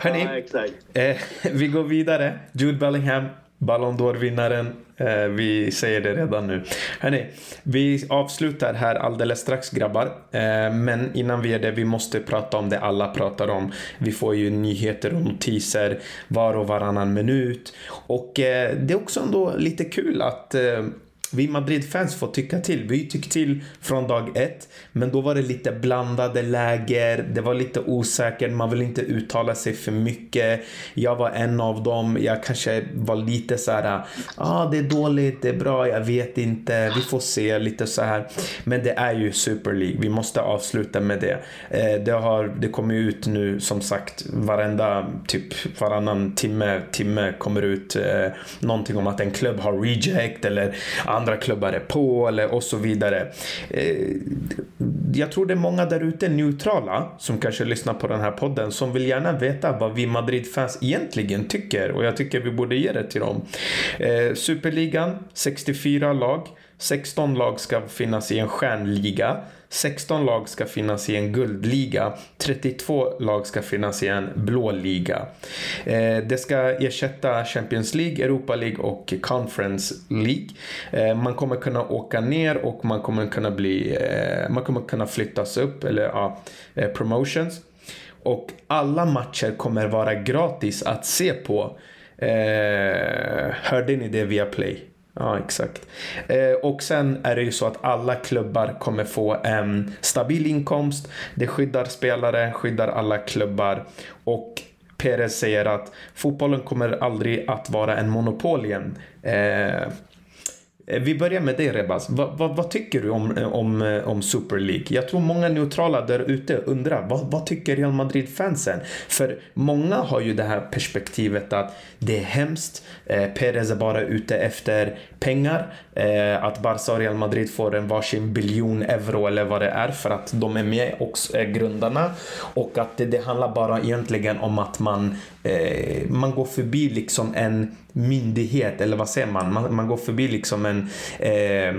Hörni, ja. Eh, vi går vidare. Jude Bellingham Ballon d'Or-vinnaren. Eh, vi säger det redan nu. Hörrni, vi avslutar här alldeles strax grabbar. Eh, men innan vi gör det, vi måste prata om det alla pratar om. Vi får ju nyheter och notiser var och varannan minut. Och eh, det är också ändå lite kul att eh, vi Madrid-fans får tycka till. Vi tyckte till från dag ett, men då var det lite blandade läger. Det var lite osäkert. Man vill inte uttala sig för mycket. Jag var en av dem. Jag kanske var lite så här. Ja, ah, det är dåligt, det är bra, jag vet inte. Vi får se lite så här. Men det är ju Super League. Vi måste avsluta med det. Eh, det har, det kommer ut nu som sagt varenda typ varannan timme, timme kommer ut eh, någonting om att en klubb har reject eller andra klubbar är på eller och så vidare. Eh, jag tror det är många där ute neutrala som kanske lyssnar på den här podden som vill gärna veta vad vi Madrid-fans egentligen tycker och jag tycker vi borde ge det till dem. Eh, Superligan, 64 lag. 16 lag ska finnas i en stjärnliga. 16 lag ska finnas i en guldliga. 32 lag ska finnas i en blå liga. Eh, det ska ersätta Champions League, Europa League och Conference League. Eh, man kommer kunna åka ner och man kommer kunna bli, eh, man kommer kunna flyttas upp, eller ja, eh, promotions. Och alla matcher kommer vara gratis att se på. Eh, hörde ni det via Play? Ja, exakt. Eh, och sen är det ju så att alla klubbar kommer få en stabil inkomst. Det skyddar spelare, skyddar alla klubbar. Och Perez säger att fotbollen kommer aldrig att vara en monopol igen. Eh, Eh, Eh, vi börjar med dig Rebas. Vad, va, vad, tycker du om, eh, om, eh, om Super League? Jag tror många neutrala där ute undrar vad, vad tycker Real Madrid-fansen? För många har ju det här perspektivet att det är hemskt. Eh, Perez är bara ute efter pengar. Eh, att Barca och Real Madrid får en varsin biljon euro eller vad det är för att de är med och är grundarna. Och att det, det handlar bara egentligen om att man, eh, man går förbi liksom en myndighet eller vad säger man? Man, man går förbi liksom en eh,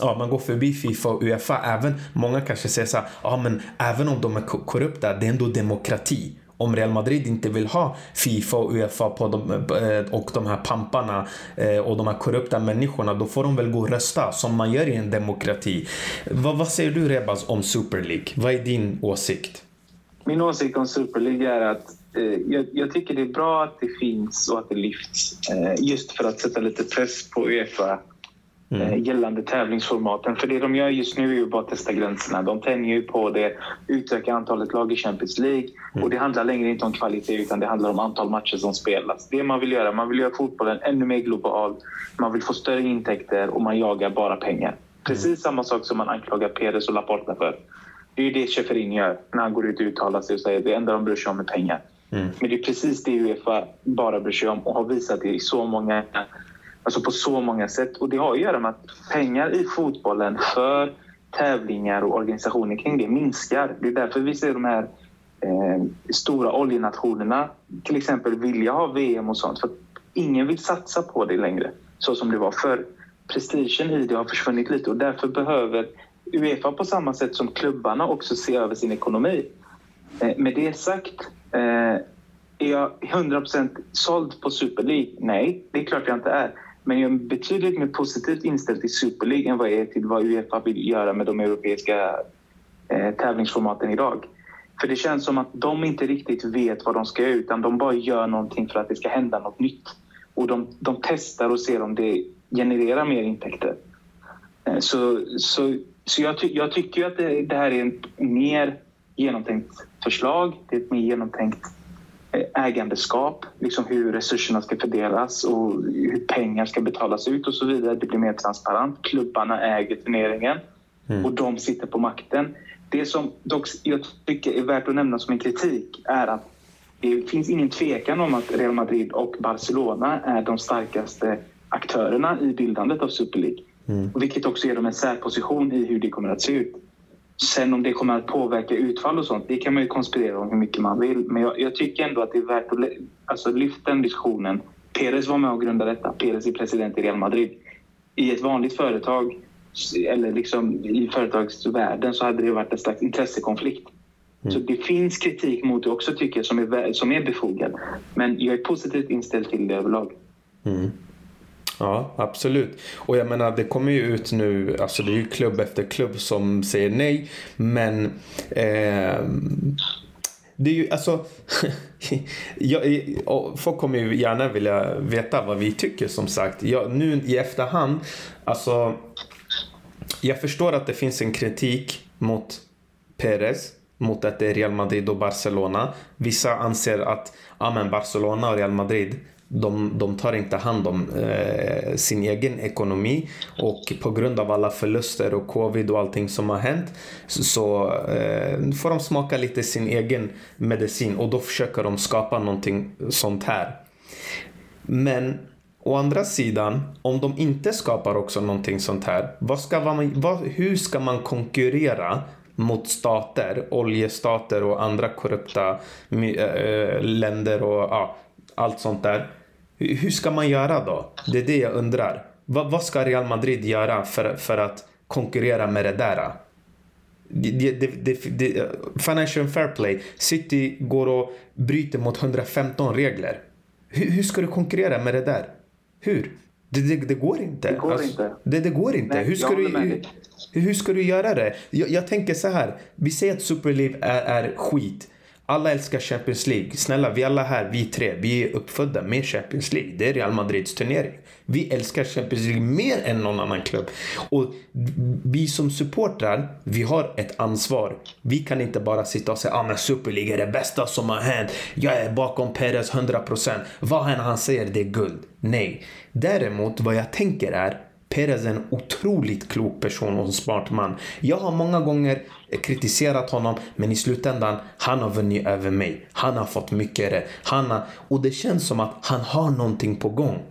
Ja, man går förbi Fifa och Uefa. Även, många kanske säger så här, ja men även om de är korrupta, det är ändå demokrati om Real Madrid inte vill ha Fifa och Uefa på de, eh, och de här pamparna eh, och de här korrupta människorna, då får de väl gå och rösta som man gör i en demokrati. Vad, vad säger du Rebas om Super League? Vad är din åsikt? Min åsikt om Super League är att jag, jag, tycker det är bra att det finns och att det lyfts. Eh, just för att sätta lite press på Uefa mm. Eh, gällande tävlingsformaten. För det de gör just nu är ju bara att testa gränserna. De tänjer ju på det, utökar antalet lag i Champions League mm. och det handlar längre inte om kvalitet utan det handlar om antal matcher som spelas. Det man vill göra, man vill göra fotbollen ännu mer global, man vill få större intäkter och man jagar bara pengar. Precis mm. samma sak som man anklagar Perez och Laporta för. Det är ju det Schäferin gör när han går ut och uttalar sig och säger att det enda de bryr sig om är pengar. Mm. Men det är precis det Uefa bara bryr sig om och har visat det i så många Alltså på så många sätt. Och det har att göra med att pengar i fotbollen för tävlingar och organisationer kring det minskar. Det är därför vi ser de här eh, stora oljenationerna till exempel vilja ha VM och sånt. För ingen vill satsa på det längre så som det var förr. Prestigen i det har försvunnit lite och därför behöver Uefa på samma sätt som klubbarna också se över sin ekonomi. Eh, med det sagt, eh, är jag 100% såld på Super League? Nej, det är klart jag inte är. Men jag är betydligt mer positivt inställd till Super League än vad jag är till vad Uefa vill göra med de europeiska eh, tävlingsformaten idag. För det känns som att de inte riktigt vet vad de ska göra utan de bara gör någonting för att det ska hända något nytt. Och de, de testar och ser om det genererar mer intäkter. Så, så, så jag, ty, jag tycker att det, det, här är en mer genomtänkt förslag. Det är ett mer genomtänkt ägandeskap, liksom hur resurserna ska fördelas och hur pengar ska betalas ut och så vidare. Det blir mer transparent. Klubbarna äger turneringen mm. och de sitter på makten. Det som dock jag tycker är värt att nämna som en kritik är att det finns ingen tvekan om att Real Madrid och Barcelona är de starkaste aktörerna i bildandet av Super League. Mm. Vilket också ger dem en särposition i hur det kommer att se ut. Sen om det kommer att påverka utfall och sånt, det kan man ju konspirera om hur mycket man vill. Men jag, jag tycker ändå att det är värt att alltså, lyfta den diskussionen. Perez var med och grundade detta. Perez är president i Real Madrid. I ett vanligt företag, eller liksom i företagsvärlden, så hade det varit en slags intressekonflikt. Mm. Så det finns kritik mot det också tycker jag som är, som är befogad. Men jag är positivt inställd till det överlag. Mm. Ja, absolut. Och jag menar, det kommer ju ut nu, alltså det är ju klubb efter klubb som säger nej. Men eh, det är ju alltså, jag, folk kommer ju gärna vilja veta vad vi tycker som sagt. Jag, nu i efterhand, alltså jag förstår att det finns en kritik mot Perez mot att det är Real Madrid och Barcelona. Vissa anser att ja, men Barcelona och Real Madrid de, de tar inte hand om eh, sin egen ekonomi och på grund av alla förluster och covid och allting som har hänt så, så eh, får de smaka lite sin egen medicin och då försöker de skapa någonting sånt här. Men å andra sidan, om de inte skapar också någonting sånt här, vad ska man, vad, hur ska man konkurrera mot stater, oljestater och andra korrupta äh, länder och ja, allt sånt där. Hur ska man göra då? Det är det jag undrar. Vad, vad ska Real Madrid göra för, för att konkurrera med det där? Det, det, det, det, financial fair play. City går och bryter mot 115 regler. Hur, hur ska du konkurrera med det där? Hur? Det, går inte. Det går alltså, inte. Det, det går inte. Nej, hur, ska du, hur, hur, ska du göra det? Jag, jag, tänker så här. Vi säger att Super League är, är skit. Alla älskar Champions League. Snälla, vi alla här, vi tre, vi är uppfödda med Champions League. Det är Real Madrids turnering. Vi älskar Champions League mer än någon annan klubb. Och vi som supportrar, vi har ett ansvar. Vi kan inte bara sitta och säga att ah, Super League är det bästa som har hänt. Jag är bakom Perez 100%. Vad än han säger, det är guld. Nej. Däremot, vad jag tänker är Perez är en otroligt klok person och en smart man. Jag har många gånger kritiserat honom men i slutändan, han har vunnit över mig. Han har fått mycket rätt. Han har, och det känns som att han har någonting på gång.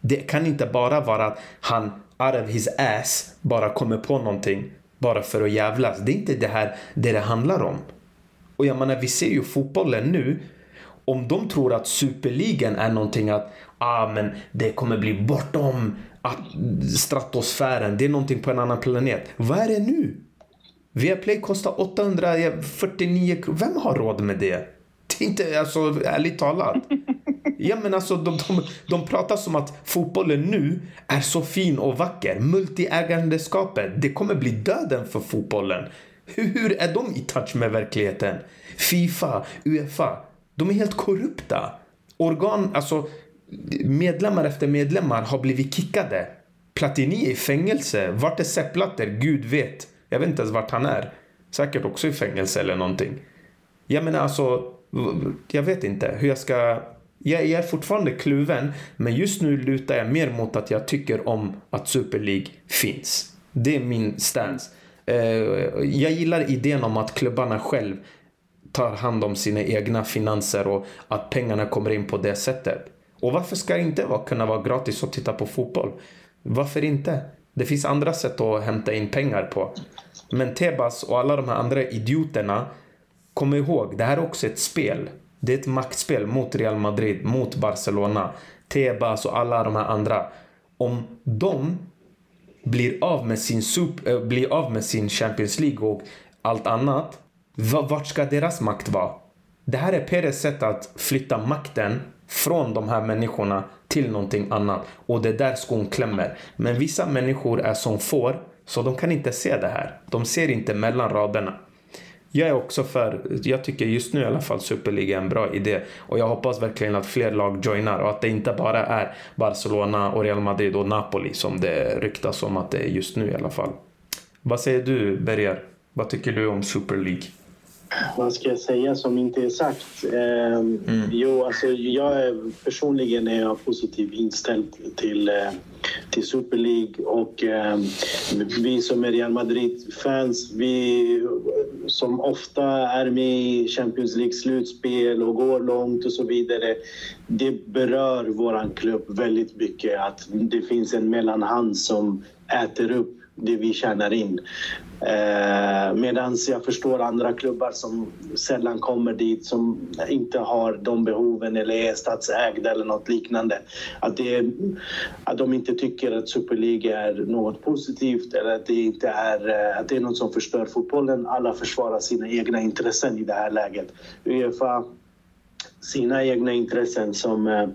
Det kan inte bara vara att han out of his ass bara kommer på någonting bara för att jävlas. Det är inte det här det, det handlar om. Och jag menar, vi ser ju fotbollen nu. Om de tror att superligan är någonting att ah, men det kommer bli bortom att stratosfären. Det är någonting på en annan planet. Vad är det nu? Viaplay kostar 849 kronor. Vem har råd med det? Det är inte, alltså ärligt talat. Ja men alltså de, de, de pratar som att fotbollen nu är så fin och vacker. Multiägandeskapet, det kommer bli döden för fotbollen. Hur, hur är de i touch med verkligheten? Fifa, Uefa, de är helt korrupta. Organ, alltså medlemmar efter medlemmar har blivit kickade. Platini är i fängelse. Vart är Sepp Blatter? Gud vet. Jag vet inte ens vart han är. Säkert också i fängelse eller någonting. Jag menar alltså, jag vet inte hur jag ska... Jag, jag är fortfarande kluven, men just nu lutar jag mer mot att jag tycker om att Super League finns. Det är min stance. Eh, jag gillar idén om att klubbarna själv tar hand om sina egna finanser och att pengarna kommer in på det sättet. Och varför ska det inte vara, kunna vara gratis att titta på fotboll? Varför inte? Det finns andra sätt att hämta in pengar på. Men Tebas och alla de här andra idioterna, kom ihåg, det här är också ett spel. Det är ett maktspel mot Real Madrid, mot Barcelona, Tebas och alla de här andra. Om de blir av med sin, super, äh, blir av med sin Champions League och allt annat, vart ska deras makt vara? Det här är Peres sätt att flytta makten från de här människorna till någonting annat. Och det är där skon klämmer. Men vissa människor är som får, så de kan inte se det här. De ser inte mellan raderna. Jag är också för, jag tycker just nu i alla fall Superliga är en bra idé. Och jag hoppas verkligen att fler lag joinar och att det inte bara är Barcelona och Real Madrid och Napoli som det ryktas om att det är just nu i alla fall. Vad säger du Berger? Vad tycker du om Super League? Vad ska jag säga som inte är sagt? Eh, mm. Jo, alltså jag är, personligen är jag positivt inställd till, eh, till Super League och eh, vi som är Real Madrid-fans, vi som ofta är med i Champions League-slutspel och går långt och så vidare. Det berör vår klubb väldigt mycket att det finns en mellanhand som äter upp det vi tjänar in. Eh, Medan jag förstår andra klubbar som sällan kommer dit som inte har de behoven eller är statsägda eller något liknande. Att, det, att de inte tycker att Super League är något positivt eller att det inte är, eh, att det är något som förstör fotbollen. Alla försvarar sina egna intressen i det här läget. Uefa sina egna intressen som, eh,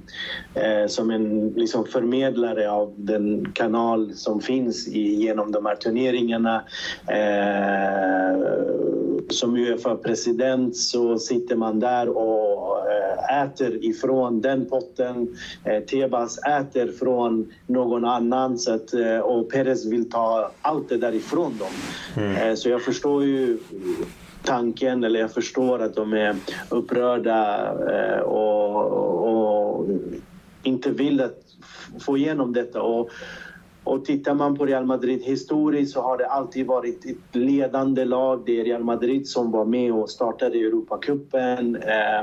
eh, som en liksom förmedlare av den kanal som finns i, genom de här turneringarna. Eh, som Uefa-president så sitter man där och eh, äter ifrån den potten. Eh, Tebas äter från någon annan så att, och Perez vill ta allt det där ifrån dem. Mm. Så jag förstår ju tanken eller jag förstår att de är upprörda eh, och, och inte vill att få igenom detta. Och, och tittar man på Real Madrid historiskt så har det alltid varit ett ledande lag. Det är Real Madrid som var med och startade Europacupen eh,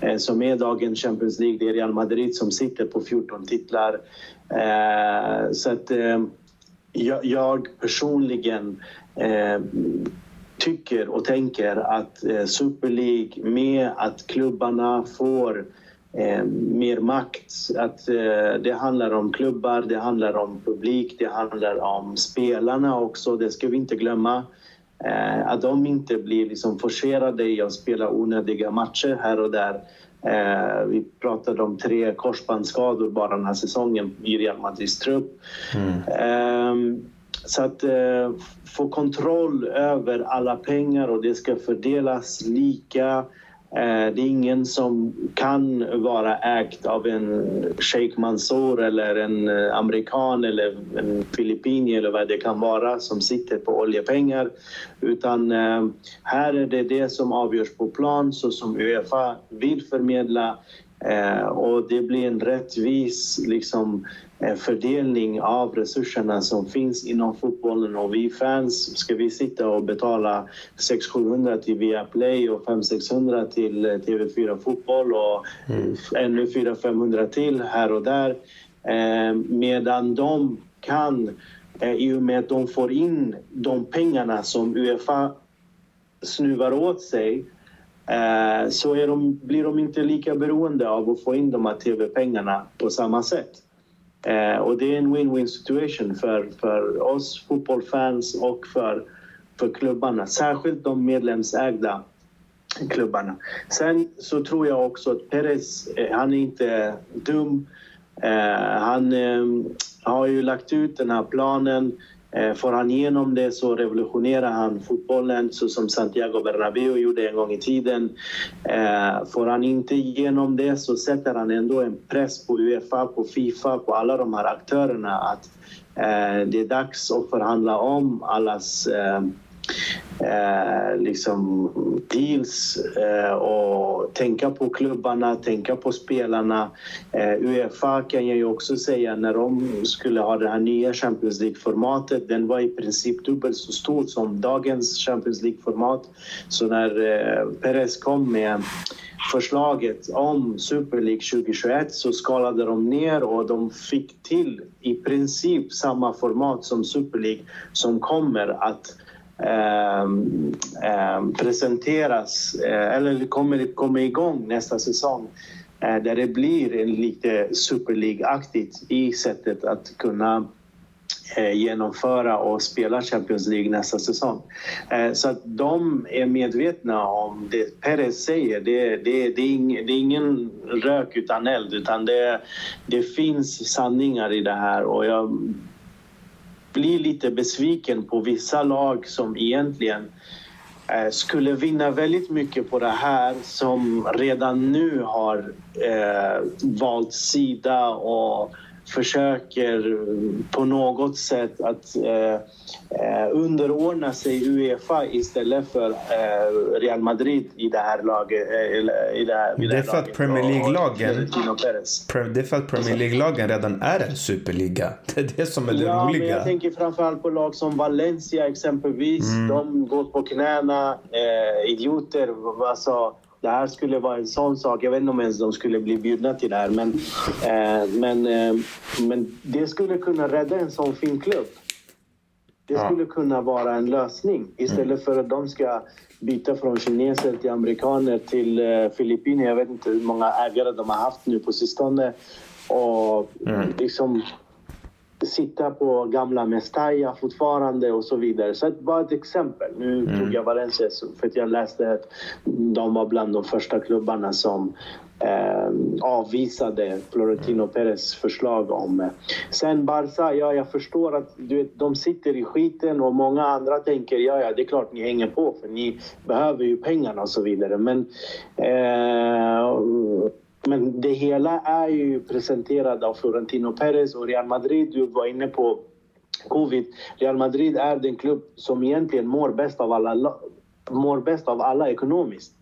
eh som är dagens Champions League. Det är Real Madrid som sitter på 14 titlar. Eh, så att eh, jag, jag personligen eh, tycker och tänker att eh, Super League med att klubbarna får eh, mer makt. Att eh, det handlar om klubbar, det handlar om publik, det handlar om spelarna också. Det ska vi inte glömma. Eh, att de inte blir liksom forcerade i att spela onödiga matcher här och där. Eh, vi pratade om tre korsbandsskador bara den här säsongen i Real Madrids trupp. Mm. Ehm, så att eh, få kontroll över alla pengar och det ska fördelas lika. Eh, det är ingen som kan vara ägt av en Sheikh Mansour eller en eh, amerikan eller en filippinier eller vad det kan vara som sitter på oljepengar. Utan eh, här är det det som avgörs på plan så som Uefa vill förmedla Eh, och det blir en rättvis liksom, fördelning av resurserna som finns inom fotbollen och vi fans, ska vi sitta och betala 600-700 till Viaplay och 500-600 till eh, TV4 Fotboll och mm. ännu 400-500 till här och där. Medan de kan, i och med att de får in de pengarna som Uefa snuvar åt sig Eh, så de, blir de inte lika beroende av att få in de här tv-pengarna på samma sätt. Eh, och det är en win-win situation för, för oss fotbollsfans och för, för klubbarna, särskilt de medlemsägda klubbarna. Sen så tror jag också att Perez, eh, han är inte dum. Eh, han eh, har ju lagt ut den här planen Eh, får han igenom det så revolutionerar han fotbollen så som Santiago Bernabéu gjorde en gång i tiden. Eh, får han inte igenom det så sätter han ändå en press på Uefa, på Fifa, på alla de här aktörerna att eh, det är dags att förhandla om allas eh, liksom deals eh, och tänka på klubbarna, tänka på spelarna. Eh, Uefa kan jag ju också säga när de skulle ha det här nya Champions League-formatet, den var i princip dubbelt så stor som dagens Champions League-format. Så när eh, Perez kom med förslaget om Super League 2021 så skalade de ner och de fick till i princip samma format som Super League som kommer att eh, presenteras eh, eller kommer kommer igång nästa säsong eh, där det blir en lite Super League-aktigt i sättet att kunna eh, genomföra och spela Champions League nästa säsong. Eh, så att de är medvetna om det Perez säger. Det, det, det, är, ing, det är ingen rök utan eld utan det, det finns sanningar i det här och jag blir lite besviken på vissa lag som egentligen eh, skulle vinna väldigt mycket på det här som redan nu har eh, valt sida och försöker på något sätt att eh, eh, underordna sig Uefa istället för eh, Real Madrid i det här laget. Eh, i det, här, i det, det är för att Premier League-lagen det är för att Premier League-lagen redan är en superliga. Det är det som är det ja, roliga. Men jag tänker framförallt på lag som Valencia exempelvis. Mm. De går på knäna. Eh, idioter. Alltså, det här skulle vara en sån sak. Jag vet inte om ens de skulle bli bjudna till det här. Men, eh, men, eh, men det skulle kunna rädda en sån fin klubb. Det skulle kunna vara en lösning istället mm. för att de ska byta från kineser till amerikaner till eh, Filippiner. Jag vet inte hur många ägare de har haft nu på sistone. Och mm. liksom sitta på gamla Mestalla fortfarande och så vidare. Så bara ett exempel. Nu mm. tog jag Valencia för att jag läste att de var bland de första klubbarna som eh, avvisade Florentino Perez förslag om. Eh. Sen Barca, ja jag förstår att du vet, de sitter i skiten och många andra tänker ja, ja det är klart ni hänger på för ni behöver ju pengarna och så vidare. Men eh, men det hela är ju presenterat av Florentino Perez och Real Madrid. Du var inne på covid. Real Madrid är den klubb som egentligen mår bäst av alla, mår bäst av alla ekonomiskt.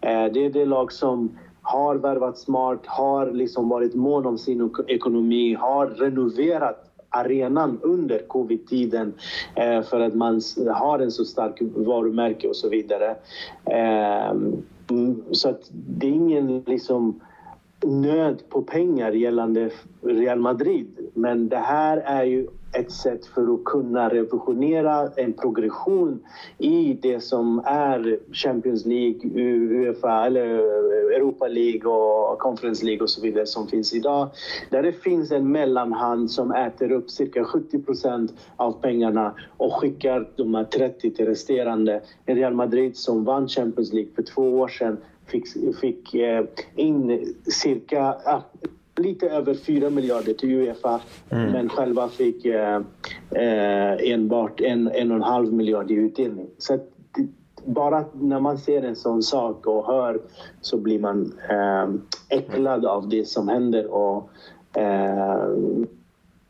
Eh, det är det lag som har värvat smart, har liksom varit mån om sin ekonomi, har renoverat arenan under covid-tiden eh, för att man har en så stark varumärke och så vidare. Eh, mm, så att det är ingen liksom nöd på pengar gällande Real Madrid. Men det här är ju ett sätt för att kunna revolutionera en progression i det som är Champions League, Uefa, eller Europa League och Conference League och så vidare som finns idag. Där det finns en mellanhand som äter upp cirka 70 procent av pengarna och skickar de här 30 till resterande. Real Madrid som vann Champions League för två år sedan fick, fick eh, in cirka lite över 4 miljarder till Uefa mm. men själva fick eh, eh, enbart en, en och en halv miljard i utdelning. Så att, bara när man ser en sån sak och hör så blir man eh, äcklad av det som händer. Och, eh,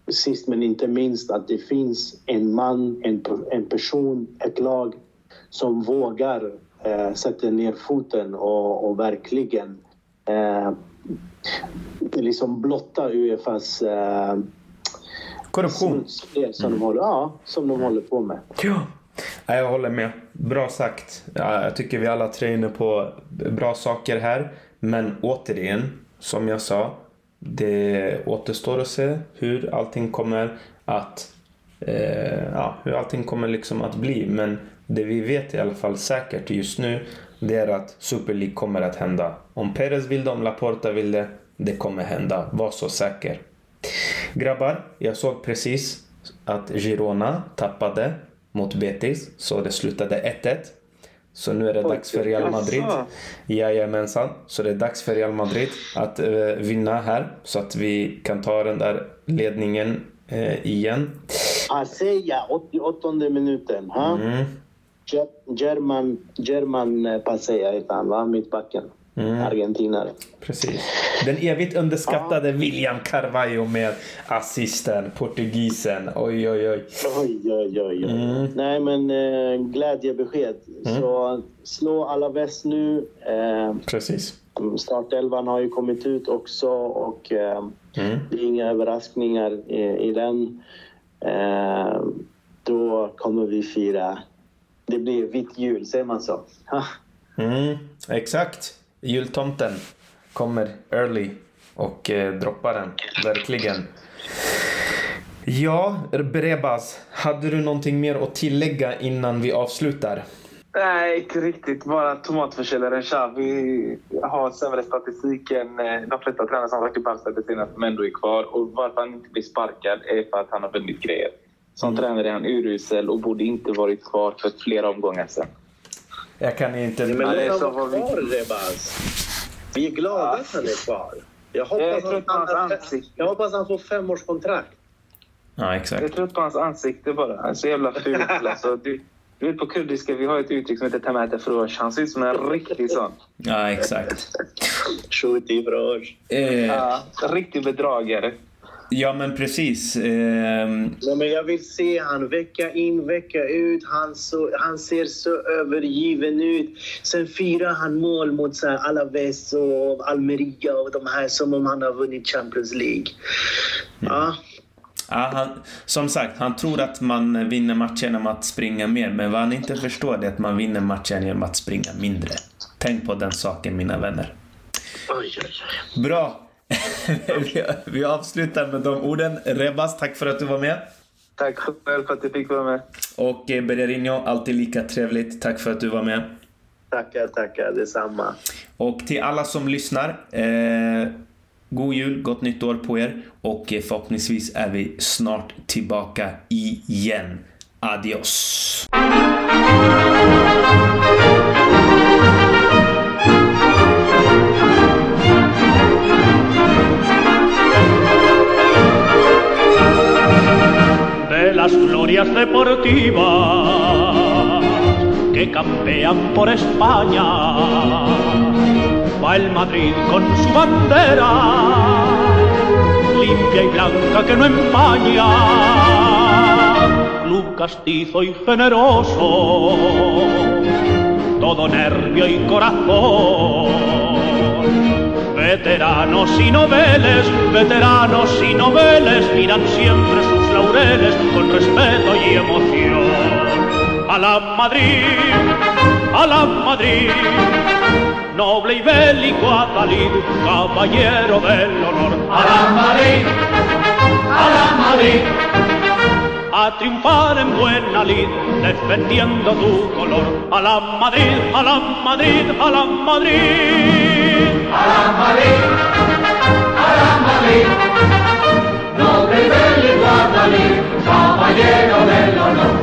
sist men inte minst att det finns en man, en, en person, ett lag som vågar eh, sätter ner foten och, och verkligen eh, liksom blotta Uefas eh, korruption som, mm. de håller, ja, som de håller på med. Ja. Jag håller med. Bra sagt. Jag tycker vi alla tre är inne på bra saker här. Men återigen, som jag sa, det återstår att se hur allting kommer att eh, ja, hur allting kommer liksom att bli. Men det vi vet i alla fall säkert just nu det är att Super League kommer att hända. Om Perez vill det, om Laporta vill det, det kommer hända. Var så säker. Grabbar, jag såg precis att Girona tappade mot Betis, så det slutade 1-1. Så nu är det dags för Real Madrid. Jajamensan. Så det är dags för Real Madrid att uh, vinna här så att vi kan ta den där ledningen uh, igen. Asea, 88 minuten. Ha? Mm. German, German eh, Pasea heter han, va? mittbacken. Mm. Argentinare. Precis. Den evigt underskattade ja. William Carvalho med assisten, portugisen. Oj, oj, oj. Oj, oj, oj. Mm. Nej, men eh, glädjebesked. Mm. Så slå alla väst nu. Eh, Precis. Startelvan har ju kommit ut också och eh, mm. det är inga överraskningar i, i den. Eh, då kommer vi fira det blir vitt jul, säger man så? Mm, exakt. Jultomten kommer early och eh, droppar den, verkligen. Ja, Brebas, hade du någonting mer att tillägga innan vi avslutar? Nej, inte riktigt. Bara tomatförsäljaren Xavi har sämre statistik än eh, de flesta tränare som varit i Barca det senaste, men ändå är kvar. Och varför han inte blir sparkad är för att han har vunnit grejer. Som mm. tränare är han urusel och borde inte varit kvar för flera omgångar sedan. Jag kan inte... Ja, men låt honom vara kvar, Rebaz. Vi är glada ja. att han är kvar. Jag hoppas, jag att han, jag hoppas han får femårskontrakt. Ja, exakt. Jag är trött på hans ansikte bara. Han är så jävla ful. Alltså, du, du vet på kurdiska, vi har ett uttryck som heter tamata frosh. Han ser ut som en riktig sån. Ja, exakt. Shuti frosh. Eh. Ja, riktig bedragare. Ja, men precis. Eh... Ja, men jag vill se han vecka in, vecka ut. Han, så, han ser så övergiven ut. Sen firar han mål mot så här Alaves och Almeria och de här som om han har vunnit Champions League. Ja. Ja, han, som sagt, han tror att man vinner matchen genom att springa mer, men vad han inte förstår är att man vinner matchen genom att springa mindre. Tänk på den saken, mina vänner. Bra. Vi, vi avslutar med de orden. Rebas, tack för att du var med. Tack själv för att jag fick vara med. Och eh, Bererinho, alltid lika trevligt. Tack för att du var med. Tackar, tackar. Detsamma. Och till alla som lyssnar. Eh, god jul, gott nytt år på er. Och eh, förhoppningsvis är vi snart tillbaka igen. Adios! Glorias deportivas que campean por España. Va el Madrid con su bandera, limpia y blanca que no empaña. Club castizo y generoso, todo nervio y corazón. Veteranos y noveles, veteranos y noveles miran siempre sus laureles con respeto y emoción. A la Madrid, a la Madrid, noble y bélico Adalid, caballero del honor. A la Madrid, a la Madrid, a triunfar en buena lid, defendiendo tu color. A la Madrid, a la Madrid, a la Madrid caballero del honor.